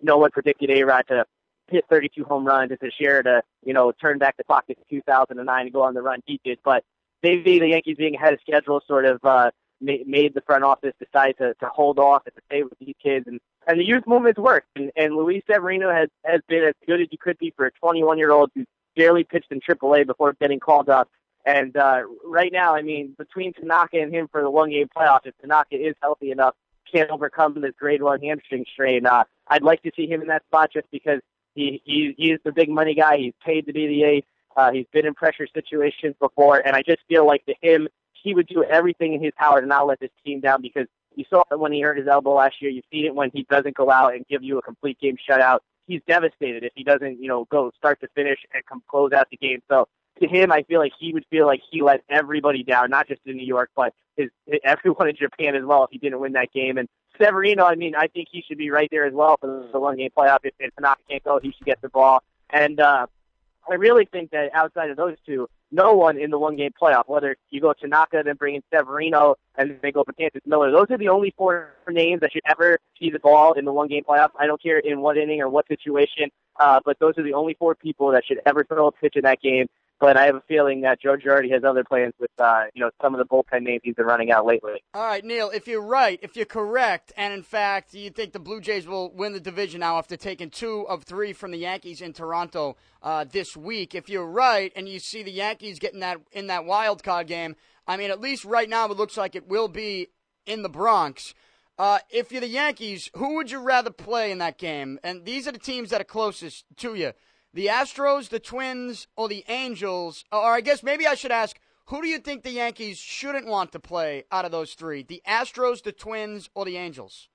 No one predicted A Rod to hit 32 home runs this year to you know turn back the clock to 2009 and go on the run he did. But maybe the Yankees being ahead of schedule sort of uh, made the front office decide to, to hold off and to stay with these kids. And, and the youth movement's worked. And, and Luis Severino has, has been as good as you could be for a 21 year old who barely pitched in AAA before getting called up. And uh, right now, I mean, between Tanaka and him for the one game playoff, if Tanaka is healthy enough, can't overcome this grade one hamstring strain, uh, I'd like to see him in that spot just because he, he, he is the big money guy. He's paid to be the ace. Uh, he's been in pressure situations before, and I just feel like to him, he would do everything in his power to not let this team down because you saw it when he hurt his elbow last year. You've seen it when he doesn't go out and give you a complete game shutout. He's devastated if he doesn't, you know, go start to finish and come close out the game. So to him, I feel like he would feel like he let everybody down, not just in New York, but his everyone in Japan as well if he didn't win that game. And Severino, I mean, I think he should be right there as well for the one game playoff. If, if Tanaka can't go, he should get the ball. And uh, I really think that outside of those two, no one in the one game playoff, whether you go Tanaka, then bring in Severino, and then go Betances Miller, those are the only four names that should ever see the ball in the one game playoff. I don't care in what inning or what situation, uh, but those are the only four people that should ever throw a pitch in that game. But I have a feeling that Joe Girardi has other plans with, uh, you know, some of the bullpen names he's been running out lately. All right, Neil, if you're right, if you're correct, and in fact you think the Blue Jays will win the division now after taking two of three from the Yankees in Toronto uh, this week, if you're right, and you see the Yankees getting that in that wild card game, I mean, at least right now it looks like it will be in the Bronx. Uh, if you're the Yankees, who would you rather play in that game? And these are the teams that are closest to you the Astros, the Twins, or the Angels? Or I guess maybe I should ask, who do you think the Yankees shouldn't want to play out of those three? The Astros, the Twins, or the Angels?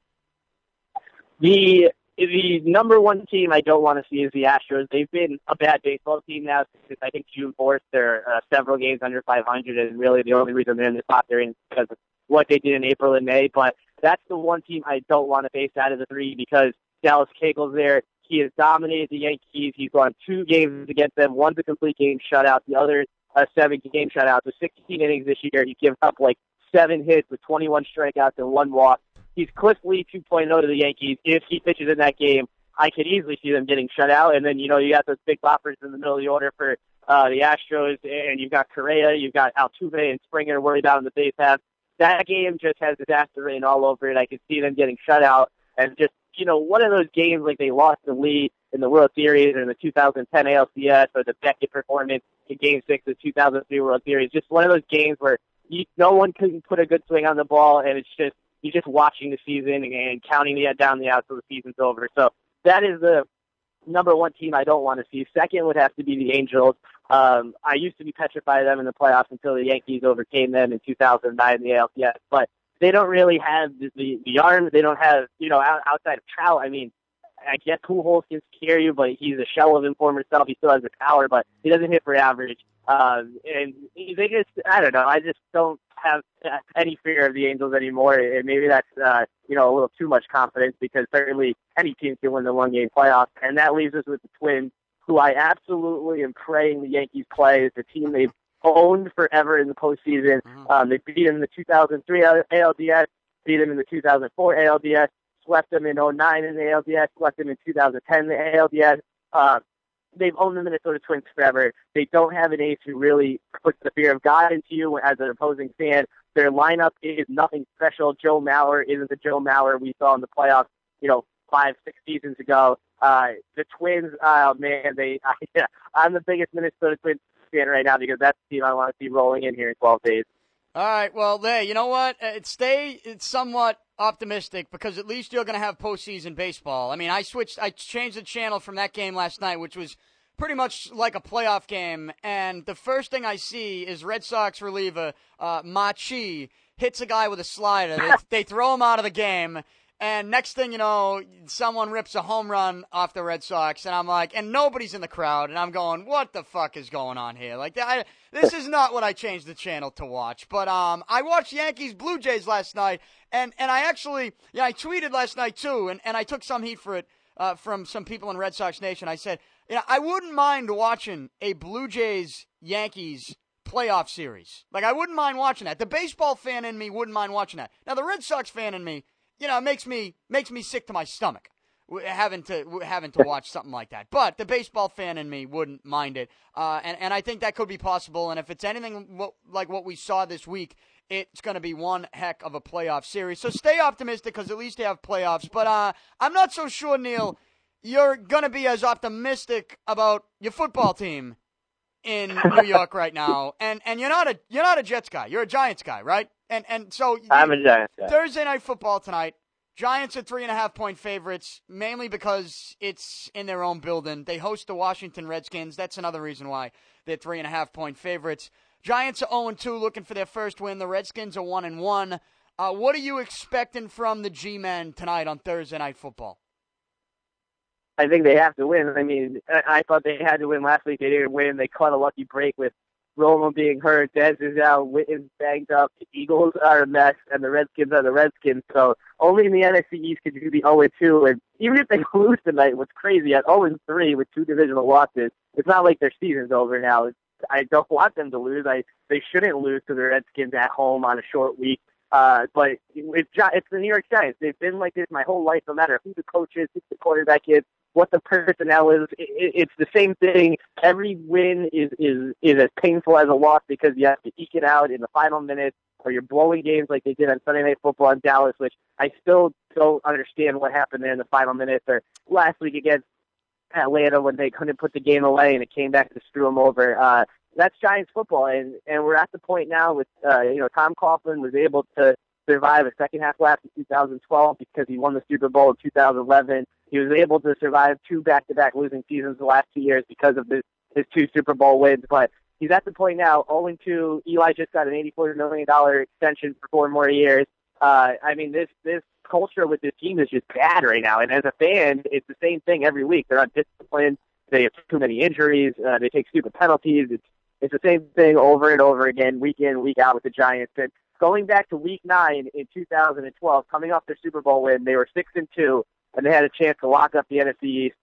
The the number one team I don't want to see is the Astros. They've been a bad baseball team now since I think June 4th. They're uh, several games under 500, and really the only reason they're in the spot they're in because of what they did in April and May. But that's the one team I don't want to face out of the three because Dallas Keuchel's there. He has dominated the Yankees. He's won two games against them. One's a complete game shutout. The other a seven game shutout. So 16 innings this year. He's given up like seven hits with 21 strikeouts and one walk. He's Cliff Lee 2.0 to the Yankees. If he pitches in that game, I could easily see them getting shut out. And then, you know, you got those big boppers in the middle of the order for uh, the Astros, and you've got Correa, you've got Altuve and Springer worried about in the base path. That game just has disaster rain all over it. I could see them getting shut out and just you know, one of those games like they lost the lead in the World Series or in the 2010 ALCS or the Beckett performance in Game Six of the 2003 World Series. Just one of those games where you, no one can put a good swing on the ball, and it's just you're just watching the season and, and counting the down the outs till the season's over. So that is the number one team I don't want to see. Second would have to be the Angels. Um, I used to be petrified of them in the playoffs until the Yankees overcame them in 2009 in the ALCS, but they don't really have the, the, the. They don't have, you know, out, outside of Trout. I mean, I guess Pujols can scare you, but he's a shell of his former self. He still has the power, but he doesn't hit for average. Um, and they just, I don't know, I just don't have any fear of the Angels anymore. And maybe that's, uh, you know, a little too much confidence because certainly any team can win the one game playoff. And that leaves us with the Twins, who I absolutely am praying the Yankees play. It's a team they've owned forever in the postseason. Mm-hmm. Um, they beat them in the 2003 ALDS, beat them in the 2004 ALDS, swept them in 09 in the ALDS, swept them in 2010 in the ALDS. Uh, they've owned the Minnesota Twins forever. They don't have an ace who really puts the fear of God into you as an opposing fan. Their lineup is nothing special. Joe Mauer isn't the Joe Mauer we saw in the playoffs, you know, five, six seasons ago. Uh, the Twins, oh man, they, I, yeah, I'm the biggest Minnesota Twins fan right now because that's the team I want to see rolling in here in 12 days. All right, well, there, you know what? Uh, stay somewhat optimistic because at least you're going to have postseason baseball. I mean, I switched, I changed the channel from that game last night, which was pretty much like a playoff game. And the first thing I see is Red Sox reliever uh, Machi hits a guy with a slider. They, they throw him out of the game. And next thing you know, someone rips a home run off the Red Sox, and I'm like, and nobody's in the crowd, and I'm going, what the fuck is going on here? Like, I, this is not what I changed the channel to watch. But um, I watched Yankees Blue Jays last night, and and I actually, yeah, I tweeted last night too, and and I took some heat for it uh, from some people in Red Sox Nation. I said, yeah, I wouldn't mind watching a Blue Jays Yankees playoff series. Like, I wouldn't mind watching that. The baseball fan in me wouldn't mind watching that. Now, the Red Sox fan in me you know, it makes me makes me sick to my stomach having to having to watch something like that. But the baseball fan in me wouldn't mind it, uh, and and I think that could be possible. And if it's anything like what we saw this week, it's going to be one heck of a playoff series. So stay optimistic because at least they have playoffs. But uh, I'm not so sure, Neil, you're going to be as optimistic about your football team in New York right now. And and you're not a you're not a Jets guy. You're a Giants guy, right? And and so I'm a Giants guy. Thursday night football tonight. Giants are three and a half point favorites, mainly because it's in their own building. They host the Washington Redskins. That's another reason why they're three and a half point favorites. Giants are 0 2, looking for their first win. The Redskins are 1 and 1. Uh, what are you expecting from the G Men tonight on Thursday Night Football? I think they have to win. I mean, I thought they had to win last week. They didn't win. They caught a lucky break with Romo being hurt, Dez is out, Witten's banged up, the Eagles are a mess, and the Redskins are the Redskins. So only in the NFC East could you be 0-2. And even if they lose tonight, what's crazy, at 0-3 with two divisional losses, it's not like their season's over now. I don't want them to lose. I They shouldn't lose to the Redskins at home on a short week. Uh, but it's, it's the New York Giants. They've been like this my whole life, no matter who the coach is, who the quarterback is, what the personnel is. It, it's the same thing. Every win is is is as painful as a loss because you have to eke it out in the final minutes, or you're blowing games like they did on Sunday Night Football in Dallas, which I still don't understand what happened there in the final minutes, or last week against Atlanta when they couldn't put the game away and it came back to screw them over. Uh, that's Giants football, and and we're at the point now with uh, you know Tom Coughlin was able to survive a second half lapse in 2012 because he won the Super Bowl in 2011. He was able to survive two back-to-back losing seasons the last two years because of his, his two Super Bowl wins. But he's at the point now, owing to Eli just got an $84 million extension for four more years. Uh, I mean, this this culture with this team is just bad right now. And as a fan, it's the same thing every week. They're undisciplined. They have too many injuries. Uh, they take stupid penalties. It's it's the same thing over and over again, week in, week out with the Giants. And going back to Week Nine in 2012, coming off their Super Bowl win, they were six and two, and they had a chance to lock up the NFC East.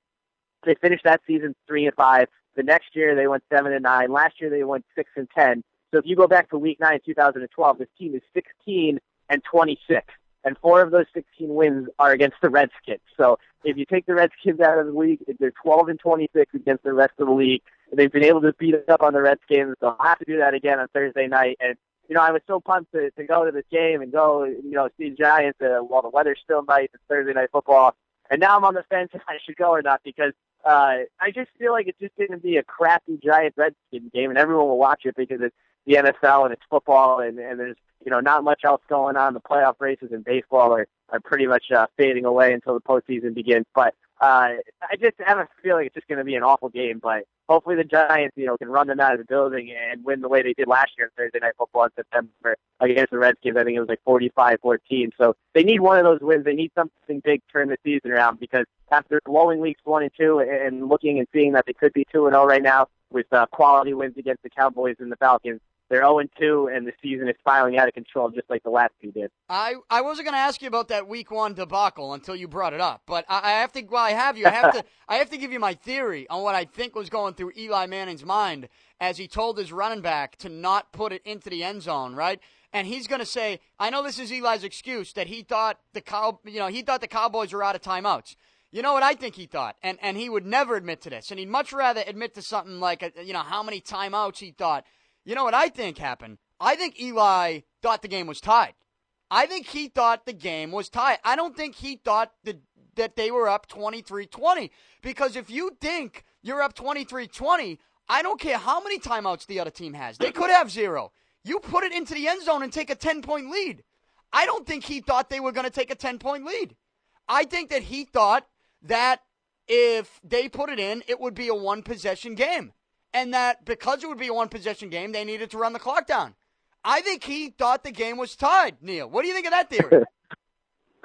They finished that season three and five. The next year they went seven and nine. Last year they went six and ten. So if you go back to Week Nine, 2012, this team is 16 and 26, and four of those 16 wins are against the Redskins. So if you take the Redskins out of the league, they're 12 and 26 against the rest of the league. They've been able to beat up on the Redskins. They'll have to do that again on Thursday night. And you know, I was so pumped to, to go to this game and go, you know, see the Giants uh, while the weather's still nice. It's Thursday night football, and now I'm on the fence if I should go or not because uh, I just feel like it's just going to be a crappy Giant Redskin game, and everyone will watch it because it's the NFL and it's football, and and there's you know not much else going on. The playoff races in baseball are are pretty much uh, fading away until the postseason begins. But uh, I just have a feeling it's just going to be an awful game. But hopefully the Giants, you know, can run them out of the building and win the way they did last year on Thursday Night Football in September against the Redskins. I think it was like 45-14. So they need one of those wins. They need something big to turn the season around because after blowing weeks one and two and looking and seeing that they could be two and zero right now with uh, quality wins against the Cowboys and the Falcons, they're 0 2, and the season is spiraling out of control, just like the last two did. I, I wasn't going to ask you about that Week One debacle until you brought it up, but I, I have to. While I have you, I have to. I have to give you my theory on what I think was going through Eli Manning's mind as he told his running back to not put it into the end zone, right? And he's going to say, "I know this is Eli's excuse that he thought the cow, you know, he thought the Cowboys were out of timeouts." You know what I think he thought, and and he would never admit to this, and he'd much rather admit to something like, a, you know, how many timeouts he thought. You know what I think happened? I think Eli thought the game was tied. I think he thought the game was tied. I don't think he thought the, that they were up 23 20. Because if you think you're up 23 20, I don't care how many timeouts the other team has. They could have zero. You put it into the end zone and take a 10 point lead. I don't think he thought they were going to take a 10 point lead. I think that he thought that if they put it in, it would be a one possession game. And that because it would be a one possession game, they needed to run the clock down. I think he thought the game was tied. Neil, what do you think of that theory?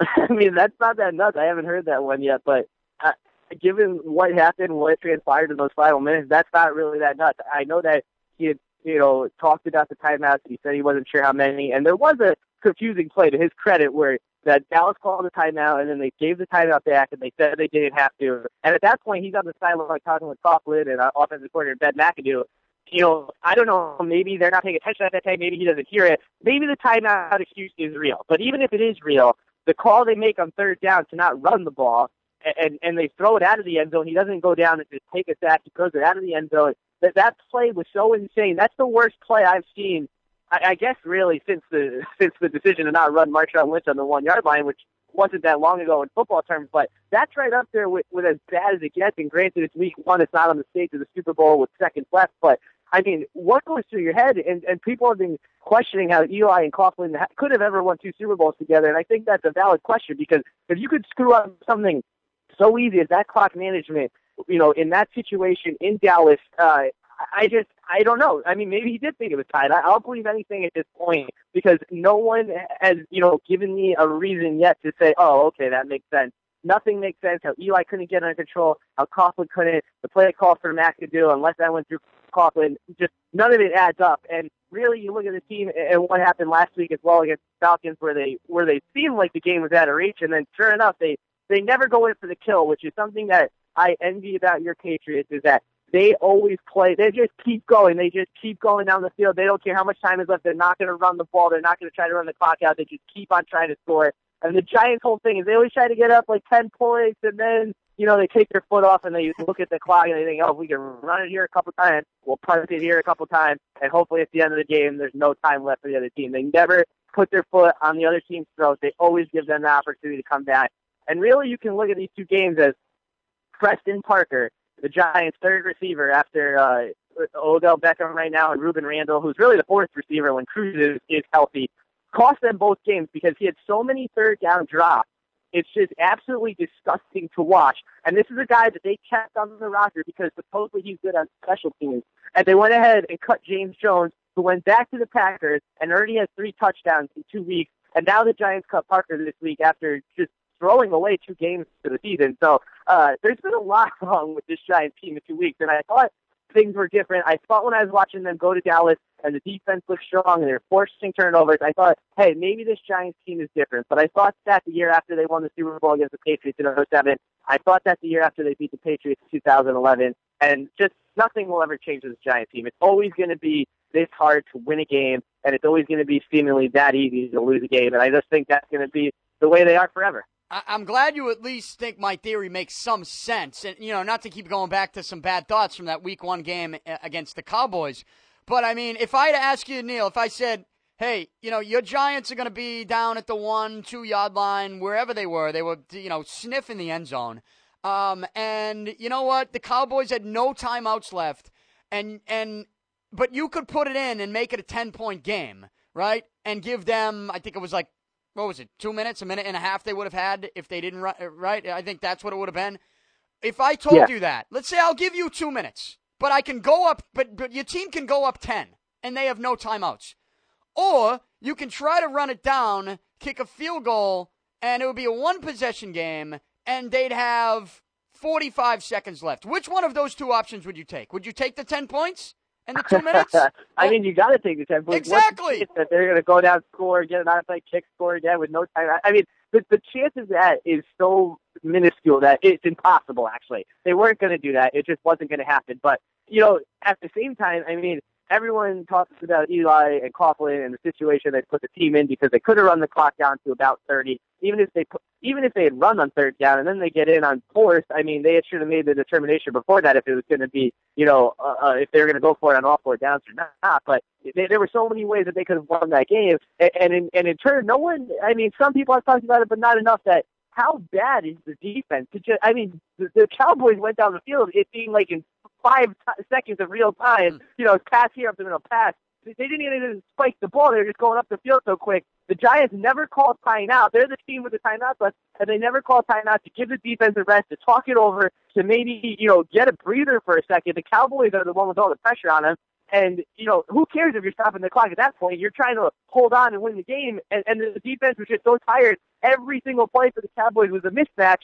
I mean, that's not that nuts. I haven't heard that one yet, but uh, given what happened, what transpired in those final minutes, that's not really that nuts. I know that he had, you know, talked about the timeouts. He said he wasn't sure how many, and there was a confusing play to his credit where that Dallas called the timeout, and then they gave the timeout back, and they said they didn't have to. And at that point, he's on the sideline talking with Coughlin and uh, offensive coordinator Ben McAdoo, you know, I don't know, maybe they're not paying attention at that time, maybe he doesn't hear it. Maybe the timeout excuse is real. But even if it is real, the call they make on third down to not run the ball and and they throw it out of the end zone, he doesn't go down and just take a sack, he throws it out of the end zone. That that play was so insane. That's the worst play I've seen I, I guess really since the since the decision to not run Marshawn Lynch on the one yard line, which wasn't that long ago in football terms, but that's right up there with, with as bad as it gets. And granted, it's week one; it's not on the stage of the Super Bowl with seconds left, but I mean, what goes through your head? And, and people have been questioning how Eli and Coughlin could have ever won two Super Bowls together. And I think that's a valid question because if you could screw up something so easy as that clock management, you know, in that situation in Dallas, uh, I just, I don't know. I mean, maybe he did think it was tied. I, I'll believe anything at this point because no one has, you know, given me a reason yet to say, oh, okay, that makes sense. Nothing makes sense. How Eli couldn't get under control, how Coughlin couldn't, the play call for McAdoo, unless that went through Coughlin, just none of it adds up. And really, you look at the team and what happened last week as well against the Falcons, where they where they seemed like the game was out of reach, and then sure enough, they they never go in for the kill, which is something that I envy about your Patriots. Is that they always play. They just keep going. They just keep going down the field. They don't care how much time is left. They're not going to run the ball. They're not going to try to run the clock out. They just keep on trying to score. And the Giants' whole thing is they always try to get up like 10 points and then you know, they take their foot off and they look at the clock and they think, oh, we can run it here a couple times, we'll punt it here a couple times, and hopefully at the end of the game, there's no time left for the other team. They never put their foot on the other team's throat. They always give them the opportunity to come back. And really, you can look at these two games as Preston Parker, the Giants' third receiver after uh, Odell Beckham right now and Rueben Randle, who's really the fourth receiver when Cruz is, is healthy, cost them both games because he had so many third down drops it's just absolutely disgusting to watch. And this is a guy that they kept on the roster because supposedly he's good on special teams. And they went ahead and cut James Jones, who went back to the Packers and already has three touchdowns in two weeks. And now the Giants cut Parker this week after just throwing away two games to the season. So uh, there's been a lot wrong with this Giants team in two weeks. And I thought things were different. I thought when I was watching them go to Dallas and the defense looked strong and they're forcing turnovers, I thought, hey, maybe this Giants team is different. But I thought that the year after they won the Super Bowl against the Patriots in 07, I thought that the year after they beat the Patriots in 2011, and just nothing will ever change with this Giants team. It's always going to be this hard to win a game, and it's always going to be seemingly that easy to lose a game. And I just think that's going to be the way they are forever. I'm glad you at least think my theory makes some sense. And, you know, not to keep going back to some bad thoughts from that week one game uh, against the Cowboys. But, I mean, if I had to ask you, Neil, if I said, hey, you know, your Giants are going to be down at the one, two yard line, wherever they were, they were, you know, sniffing the end zone. Um, and you know what? The Cowboys had no timeouts left. And, and, but you could put it in and make it a 10 point game, right? And give them, I think it was like what was it, two minutes, a minute and a half they would have had if they didn't, run, uh, right? I think that's what it would have been. if I told Yeah. you that, let's say I'll give you two minutes, but I can go up, but but your team can go up ten, and they have no timeouts, or you can try to run it down, kick a field goal, and it would be a one possession game, and they'd have forty five seconds left. Which one of those two options would you take? Would you take the ten points and the two minutes? I mean, you got to take the ten points. What's the Exactly. that they're going to go down, score, get an onside kick, score again with no time. I mean, the the chances of that is so minuscule that it's impossible. Actually, they weren't going to do that. It just wasn't going to happen. But you know, at the same time, I mean, everyone talks about Eli and Coughlin and the situation they put the team in because they could have run the clock down to about 30. Even if they put, even if they had run on third down and then they get in on fourth, I mean, they should have made the determination before that if it was going to be, you know, uh, uh, if they were going to go for it on all four downs or not. But they, there were so many ways that they could have won that game, and, and in and in turn, no one. I mean, some people have talked about it, but not enough that. How bad is the defense? To just, I mean, the, the Cowboys went down the field, it being like in five t- seconds of real time, mm. you know, pass here up the middle, pass. They didn't even spike the ball. They were just going up the field so quick. The Giants never called timeout. They're the team with the timeouts left, and they never called timeout to give the defense a rest, to talk it over, to maybe, you know, get a breather for a second. The Cowboys are the one with all the pressure on them. And, you know, who cares if you're stopping the clock at that point? You're trying to hold on and win the game. And, and the defense was just so tired. Every single play for the Cowboys was a mismatch.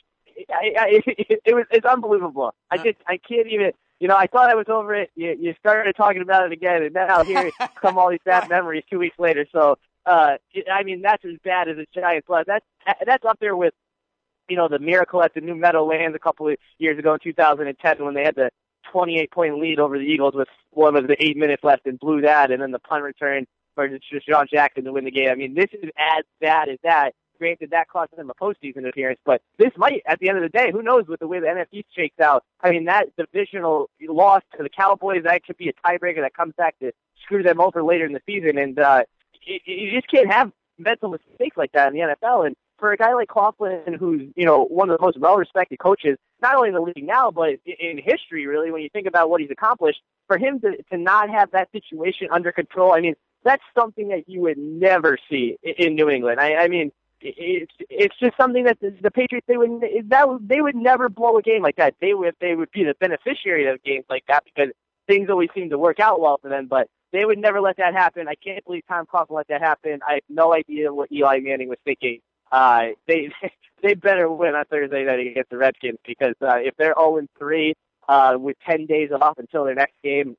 I, I, it, it was it's unbelievable. I just I can't even. You know, I thought I was over it. You, you started talking about it again, and now here come all these bad memories two weeks later. So, uh, I mean, that's as bad as the Giants was. That's that's up there with, you know, the miracle at the New Meadowlands a couple of years ago in 2010 when they had the 28 point lead over the Eagles with what was the eight minutes left and blew that, and then the punt return for DeSean Jackson to win the game. I mean, this is as bad as that. Granted, that cost them a postseason appearance, but this might, at the end of the day, who knows with the way the NFC shakes out. I mean, that divisional loss to the Cowboys, that could be a tiebreaker that comes back to screw them over later in the season. And uh, you, you just can't have mental mistakes like that in the NFL. And for a guy like Coughlin, who's you know one of the most well-respected coaches, not only in the league now, but in history, really, when you think about what he's accomplished, for him to to not have that situation under control, I mean, that's something that you would never see in New England. I, I mean, it's it's just something that the, the Patriots they would that they would never blow a game like that. They would they would be the beneficiary of games like that because things always seem to work out well for them. But they would never let that happen. I can't believe Tom Coughlin let that happen. I have no idea what Eli Manning was thinking. Uh, they they better win on Thursday night against the Redskins because uh, if they're 0 3 uh, with 10 days off until their next game,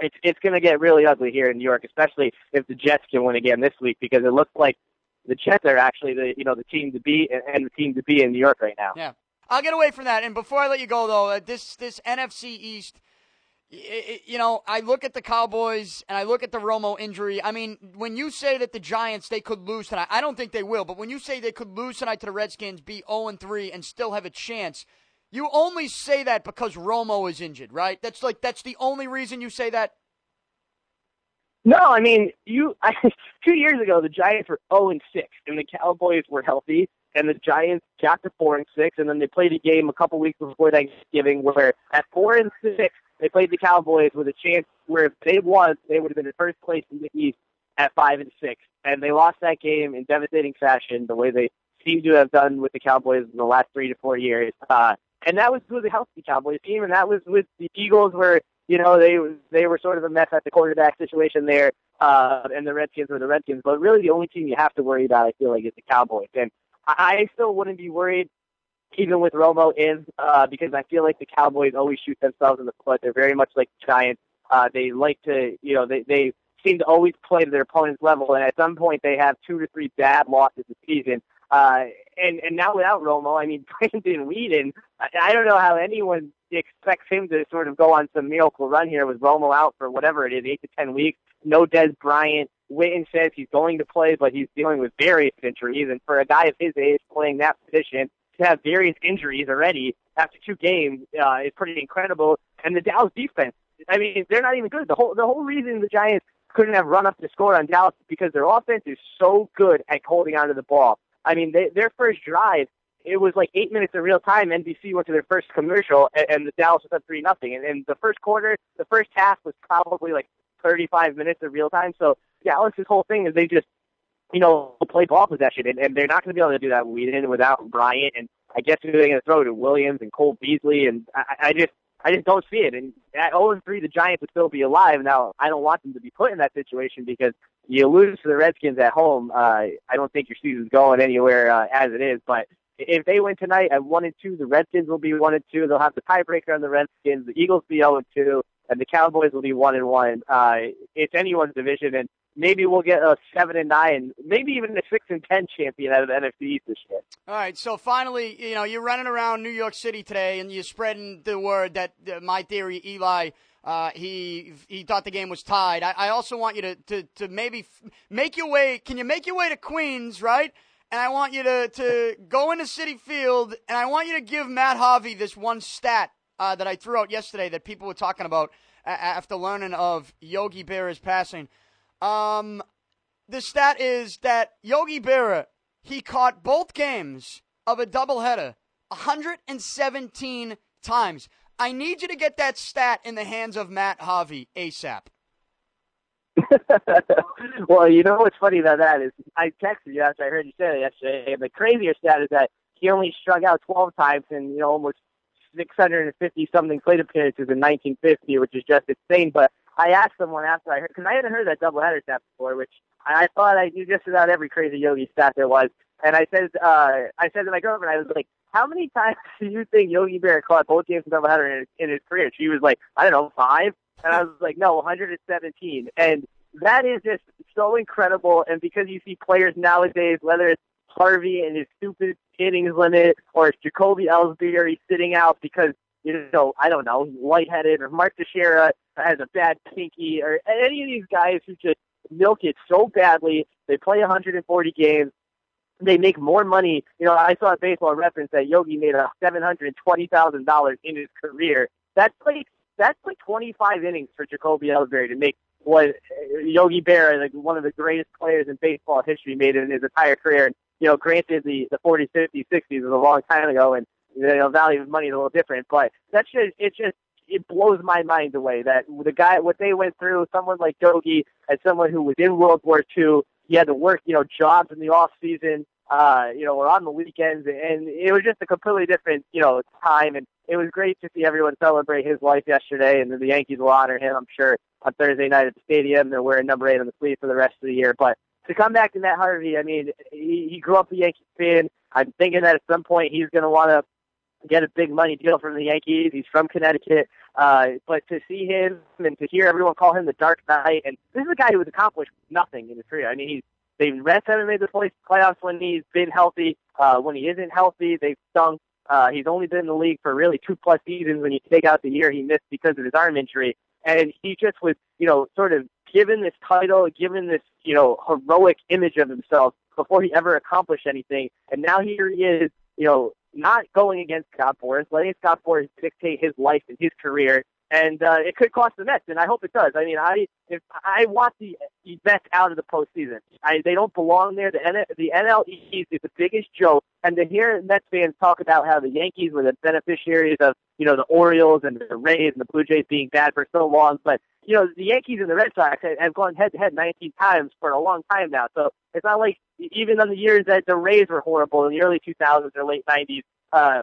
it's it's going to get really ugly here in New York, especially if the Jets can win again this week because it looks like the Jets are actually the you know the team to beat and, the team to be in New York right now. Yeah, I'll get away from that. And before I let you go, though, uh, this this NFC East, you know, I look at the Cowboys and I look at the Romo injury. I mean, when you say that the Giants they could lose tonight, I don't think they will. But when you say they could lose tonight to the Redskins, be zero and three, and still have a chance. You only say that because Romo is injured, right? That's like that's the only reason you say that. No, I mean you. I, two years ago, the Giants were zero and six, and the Cowboys were healthy, and the Giants got to four and six, and then they played a game a couple weeks before Thanksgiving where at four and six they played the Cowboys with a chance where if they won, they would have been in first place in the East at five and six, and they lost that game in devastating fashion, the way they seem to have done with the Cowboys in the last three to four years. Uh, and that was with a healthy Cowboys team, and that was with the Eagles, where you know they they were sort of a mess at the quarterback situation there, uh, and the Redskins were the Redskins. But really, the only team you have to worry about, I feel like, is the Cowboys. And I, still wouldn't be worried, even with Romo in, uh, because I feel like the Cowboys always shoot themselves in the foot. They're very much like the Giants. Uh, they like to, you know, they they seem to always play to their opponent's level, and at some point they have two to three bad losses this season. Uh, and and now without Romo, I mean Brandon Weeden, I, I don't know how anyone expects him to sort of go on some miracle run here with Romo out for whatever it is, eight to ten weeks. No Dez Bryant. Witten says he's going to play, but he's dealing with various injuries, and for a guy of his age playing that position to have various injuries already after two games uh, is pretty incredible. And the Dallas defense, I mean, they're not even good. The whole the whole reason the Giants couldn't have run up the score on Dallas is because their offense is so good at holding onto the ball. I mean, they, their first drive, it was like eight minutes of real time. NBC went to their first commercial, and, and the Dallas was up three nothing. And, and the first quarter, the first half was probably like 35 minutes of real time. So Dallas's whole thing is they just, you know, play ball possession, and, and they're not going to be able to do that with without Bryant and I guess they're going to throw to Williams and Cole Beasley, and I, I just I just don't see it. And at 0 3, the Giants would still be alive. Now, I don't want them to be put in that situation because you lose to the Redskins at home. Uh, I don't think your season's going anywhere uh, as it is. But if they win tonight at 1 and 2, the Redskins will be 1 and 2. They'll have the tiebreaker on the Redskins. The Eagles be 0 and 2, and the Cowboys will be 1 and 1. Uh, it's anyone's division, and maybe we'll get a seven and nine, maybe even a six and ten champion out of the NFC East this year. All right. So finally, you know, you're running around New York City today, and you're spreading the word that uh, my theory, Eli. Uh, he he thought the game was tied. I, I also want you to, to, to maybe f- make your way. Can you make your way to Queens, right? And I want you to, to go into Citi Field, and I want you to give Matt Harvey this one stat uh, that I threw out yesterday that people were talking about after learning of Yogi Berra's passing. Um, the stat is that Yogi Berra, he caught both games of a doubleheader 117 times. I need you to get that stat in the hands of Matt Harvey ASAP. well, you know what's funny about that is I texted you after I heard you say that yesterday, and the crazier stat is that he only struck out 12 times in you know almost 650 something plate appearances in 1950, which is just insane. But I asked someone after I heard, because I hadn't heard that doubleheader stat before, which I thought I knew just about every crazy Yogi stat there was. And I said, uh, I said to my girlfriend, I was like, how many times do you think Yogi Berra caught both games of doubleheader in in his career? She was like, I don't know, five. And I was like, no, 117. And that is just so incredible. And because you see players nowadays, whether it's Harvey and his stupid innings limit, or it's Jacoby Ellsbury sitting out because you know, I don't know, he's lightheaded, or Mark Teixeira has a bad pinky, or any of these guys who just milk it so badly. They play 140 games. They make more money. You know, I saw a baseball reference that Yogi made a seven hundred twenty thousand dollars in his career. That's like that's like 25 innings for Jacoby Ellsbury to make what Yogi Berra, like one of the greatest players in baseball history, made in his entire career. And you know, granted the the 40s, 50s, 60s was a long time ago, and you know, value of money is a little different, but that's just it just it blows my mind away that the guy what they went through, someone like Yogi, as someone who was in World War II, he had to work, you know, jobs in the off season, uh, you know, or on the weekends, and it was just a completely different, you know, time. And it was great to see everyone celebrate his life yesterday, and the Yankees will honor him, I'm sure, on Thursday night at the stadium. They're wearing number eight on the sleeve for the rest of the year. But to come back to Matt Harvey, I mean, he, he grew up a Yankee fan. I'm thinking that at some point he's going to want to get a big money deal from the Yankees. He's from Connecticut. Uh, but to see him and to hear everyone call him the Dark Knight, and this is a guy who has accomplished nothing in his career. I mean, he's they Reds haven't made the playoffs when he's been healthy. Uh, when he isn't healthy, they've stunk. Uh, he's only been in the league for really two plus seasons when you take out the year he missed because of his arm injury. And he just was, you know, sort of given this title, given this, you know, heroic image of himself before he ever accomplished anything. And now here he is, you know, not going against Scott Boras, letting Scott Boras dictate his life and his career, and uh, it could cost the Mets, and I hope it does. I mean, I if I want the Mets out of the postseason. I they don't belong there. The N, the NL East is the biggest joke, and to hear Mets fans talk about how the Yankees were the beneficiaries of you know the Orioles and the Rays and the Blue Jays being bad for so long, but you know the Yankees and the Red Sox have gone head to head 19 times for a long time now. So it's not like even in the years that the Rays were horrible in the early 2000s or late 90s, uh,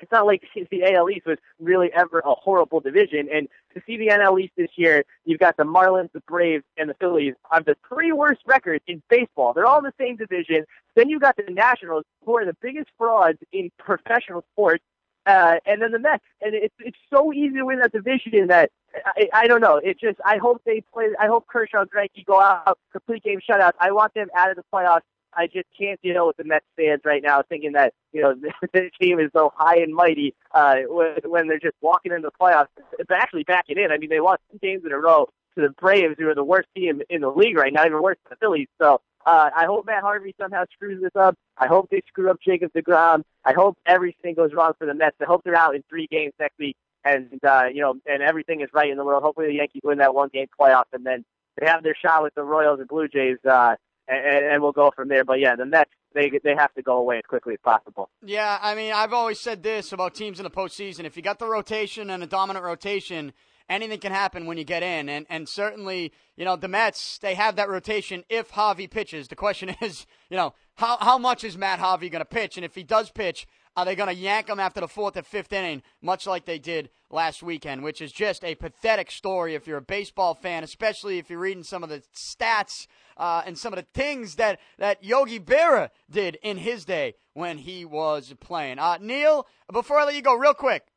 it's not like the AL East was really ever a horrible division. And to see the NL East this year, you've got the Marlins, the Braves, and the Phillies have the three worst records in baseball. They're all in the same division. Then you've got the Nationals, who are the biggest frauds in professional sports. Uh, and then the Mets, and it's it's so easy to win that division that I, I don't know. It just I hope they play. I hope Kershaw and Greinke go out complete game shutouts. I want them out of the playoffs I just can't deal with the Mets fans right now thinking that you know this team is so high and mighty uh, when, they're just walking into the playoffs, but actually backing in. I mean, they lost two games in a row to the Braves, who are the worst team in the league right now, even worse than the Phillies. So uh, I hope Matt Harvey somehow screws this up. I hope they screw up Jacob DeGrom. I hope everything goes wrong for the Mets. I hope they're out in three games next week, and uh, you know, and everything is right in the world. Hopefully, the Yankees win that one game playoff, and then they have their shot with the Royals and Blue Jays. Uh, and, and we'll go from there. But yeah, the Mets they they have to go away as quickly as possible. Yeah, I mean, I've always said this about teams in the postseason: if you got the rotation and a dominant rotation, anything can happen when you get in. And and certainly, you know, the Mets they have that rotation if Harvey pitches. The question is, you know, how how much is Matt Harvey going to pitch? And if he does pitch, Are they going to yank them after the fourth or fifth inning, much like they did last weekend, which is just a pathetic story if you're a baseball fan, especially if you're reading some of the stats uh, and some of the things that, that Yogi Berra did in his day when he was playing. Uh, Neil, before I let you go, real quick,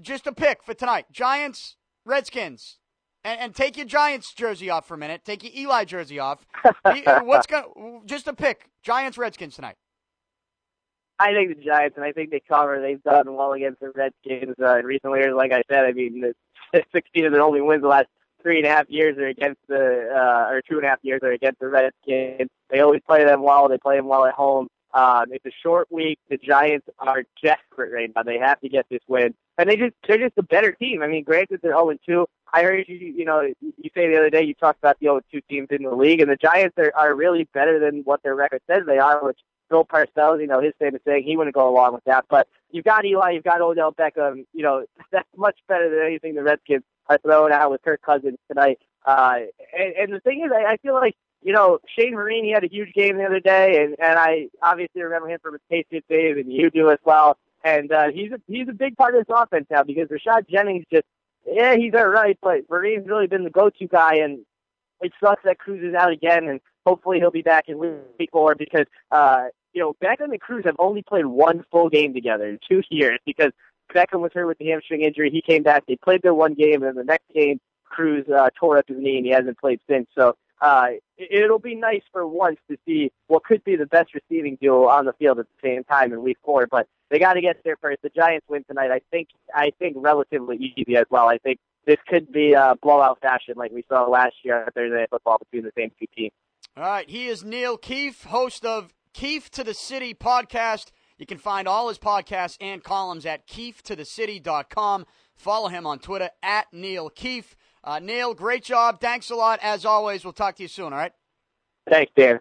just a pick for tonight Giants, Redskins. And, and take your Giants jersey off for a minute. Take your Eli jersey off. What's going? Just a pick. Giants, Redskins tonight. I think the Giants, and I think they cover. They've done well against the Redskins uh, in recent years. Like I said, I mean, the 16 of their only wins the last three and a half years are against the, uh, or two and a half years are against the Redskins. They always play them well. They play them well at home. Um, it's a short week. The Giants are desperate right now. They have to get this win, and they just they're just a better team. I mean, granted they're 0 2. I heard you, you know, you say the other day you talked about the 0 2 teams in the league, and the Giants are, are really better than what their record says they are, which Bill Parcells, you know, his famous saying, he wouldn't go along with that. But you've got Eli, you've got Odell Beckham, you know, that's much better than anything the Redskins are throwing out with Kirk Cousins tonight. Uh, and, and the thing is, I, I feel like, you know, Shane Vereen, he had a huge game the other day, and, and I obviously remember him from his Patriots days, and you do as well. And uh, he's a he's a big part of this offense now because Rashad Jennings just yeah he's all right, but Vereen's really been the go-to guy, and it sucks that Cruz is out again, and hopefully he'll be back in week four because uh, you know, Beckham and Cruz have only played one full game together in two years because Beckham was hurt with the hamstring injury. He came back. They played their one game, and the next game, Cruz uh, tore up his knee, and he hasn't played since. So uh, it'll be nice for once to see what could be the best receiving duo on the field at the same time in Week Four. But they got to get there first. The Giants win tonight. I think. I think relatively easy as well. I think this could be a blowout fashion like we saw last year on Thursday Night Football between the same two teams. All right, he is Neil Keefe, host of Keefe to the City podcast. You can find all his podcasts and columns at keefetothecity.com. Follow him on Twitter at Neil Keefe. Uh, Neil, great job. Thanks a lot. As always, we'll talk to you soon, all right? Thanks, Dan.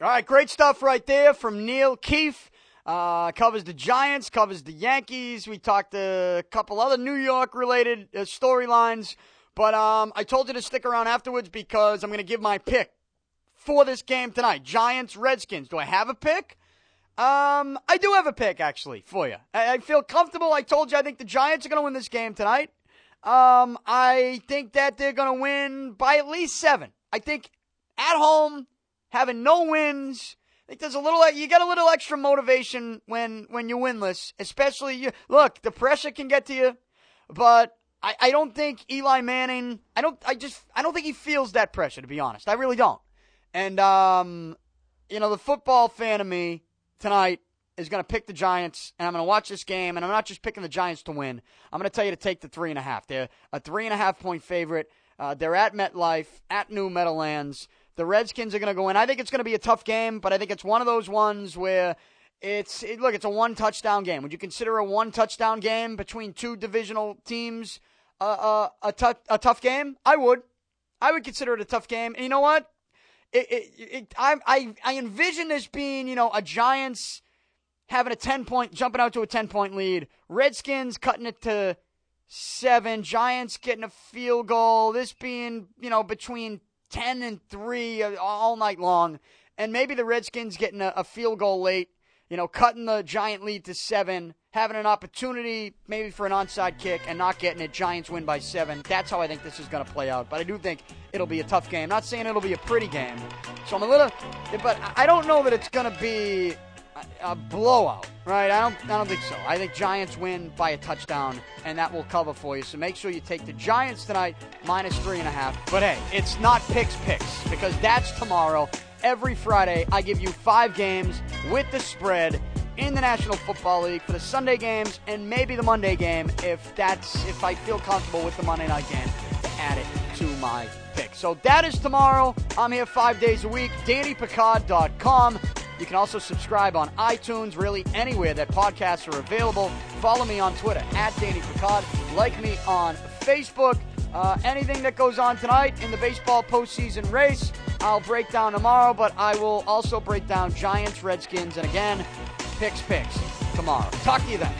All right, great stuff right there from Neil Keefe. Uh, covers the Giants, covers the Yankees. We talked a couple other New York related uh, storylines. But um, I told you to stick around afterwards because I'm going to give my pick for this game tonight. Giants, Redskins. Do I have a pick? Um, I do have a pick actually for you. I, I feel comfortable. I told you I think the Giants are going to win this game tonight. Um, I think that they're going to win by at least seven. I think at home, having no wins. I think there's a little you get a little extra motivation when when you're winless, especially you. Look, the pressure can get to you, but I, I don't think Eli Manning. I don't. I just. I don't think he feels that pressure. To be honest, I really don't. And, um, you know, the football fan of me tonight is going to pick the Giants, and I'm going to watch this game, and I'm not just picking the Giants to win. I'm going to tell you to take the three and a half. They're a three and a half point favorite. Uh, they're at MetLife, at New Meadowlands. The Redskins are going to go in. I think it's going to be a tough game, but I think it's one of those ones where it's it, look, it's a one touchdown game. Would you consider a one touchdown game between two divisional teams uh, uh, a, t- a tough game? I would. I would consider it a tough game. And you know what? It, it, it, I, I, I envision this being, you know, a Giants having a 10 point, jumping out to a 10 point lead, Redskins cutting it to seven, Giants getting a field goal, this being, you know, between 10 and 3 all night long, and maybe the Redskins getting a, a field goal late, you know, cutting the Giant lead to seven having an opportunity maybe for an onside kick and not getting it. Giants win by seven. That's how I think this is going to play out. But I do think it'll be a tough game. Not saying it'll be a pretty game. So I'm a little, but I don't know that it's going to be a, blowout, right? I don't, I don't think so. I think Giants win by a touchdown, and that will cover for you. So make sure you take the Giants tonight minus three and a half. But hey, it's not picks picks because that's tomorrow. Every Friday, I give you five games with the spread in the National Football League for the Sunday games and maybe the Monday game if that's if I feel comfortable with the Monday night game to add it to my pick. So that is tomorrow. I'm here five days a week. DannyPicard.com. You can also subscribe on iTunes, really anywhere that podcasts are available. Follow me on Twitter at Danny Picard. Like me on Facebook. Uh, anything that goes on tonight in the baseball postseason race, I'll break down tomorrow, but I will also break down Giants, Redskins, and again, Picks Picks tomorrow. Talk to you then.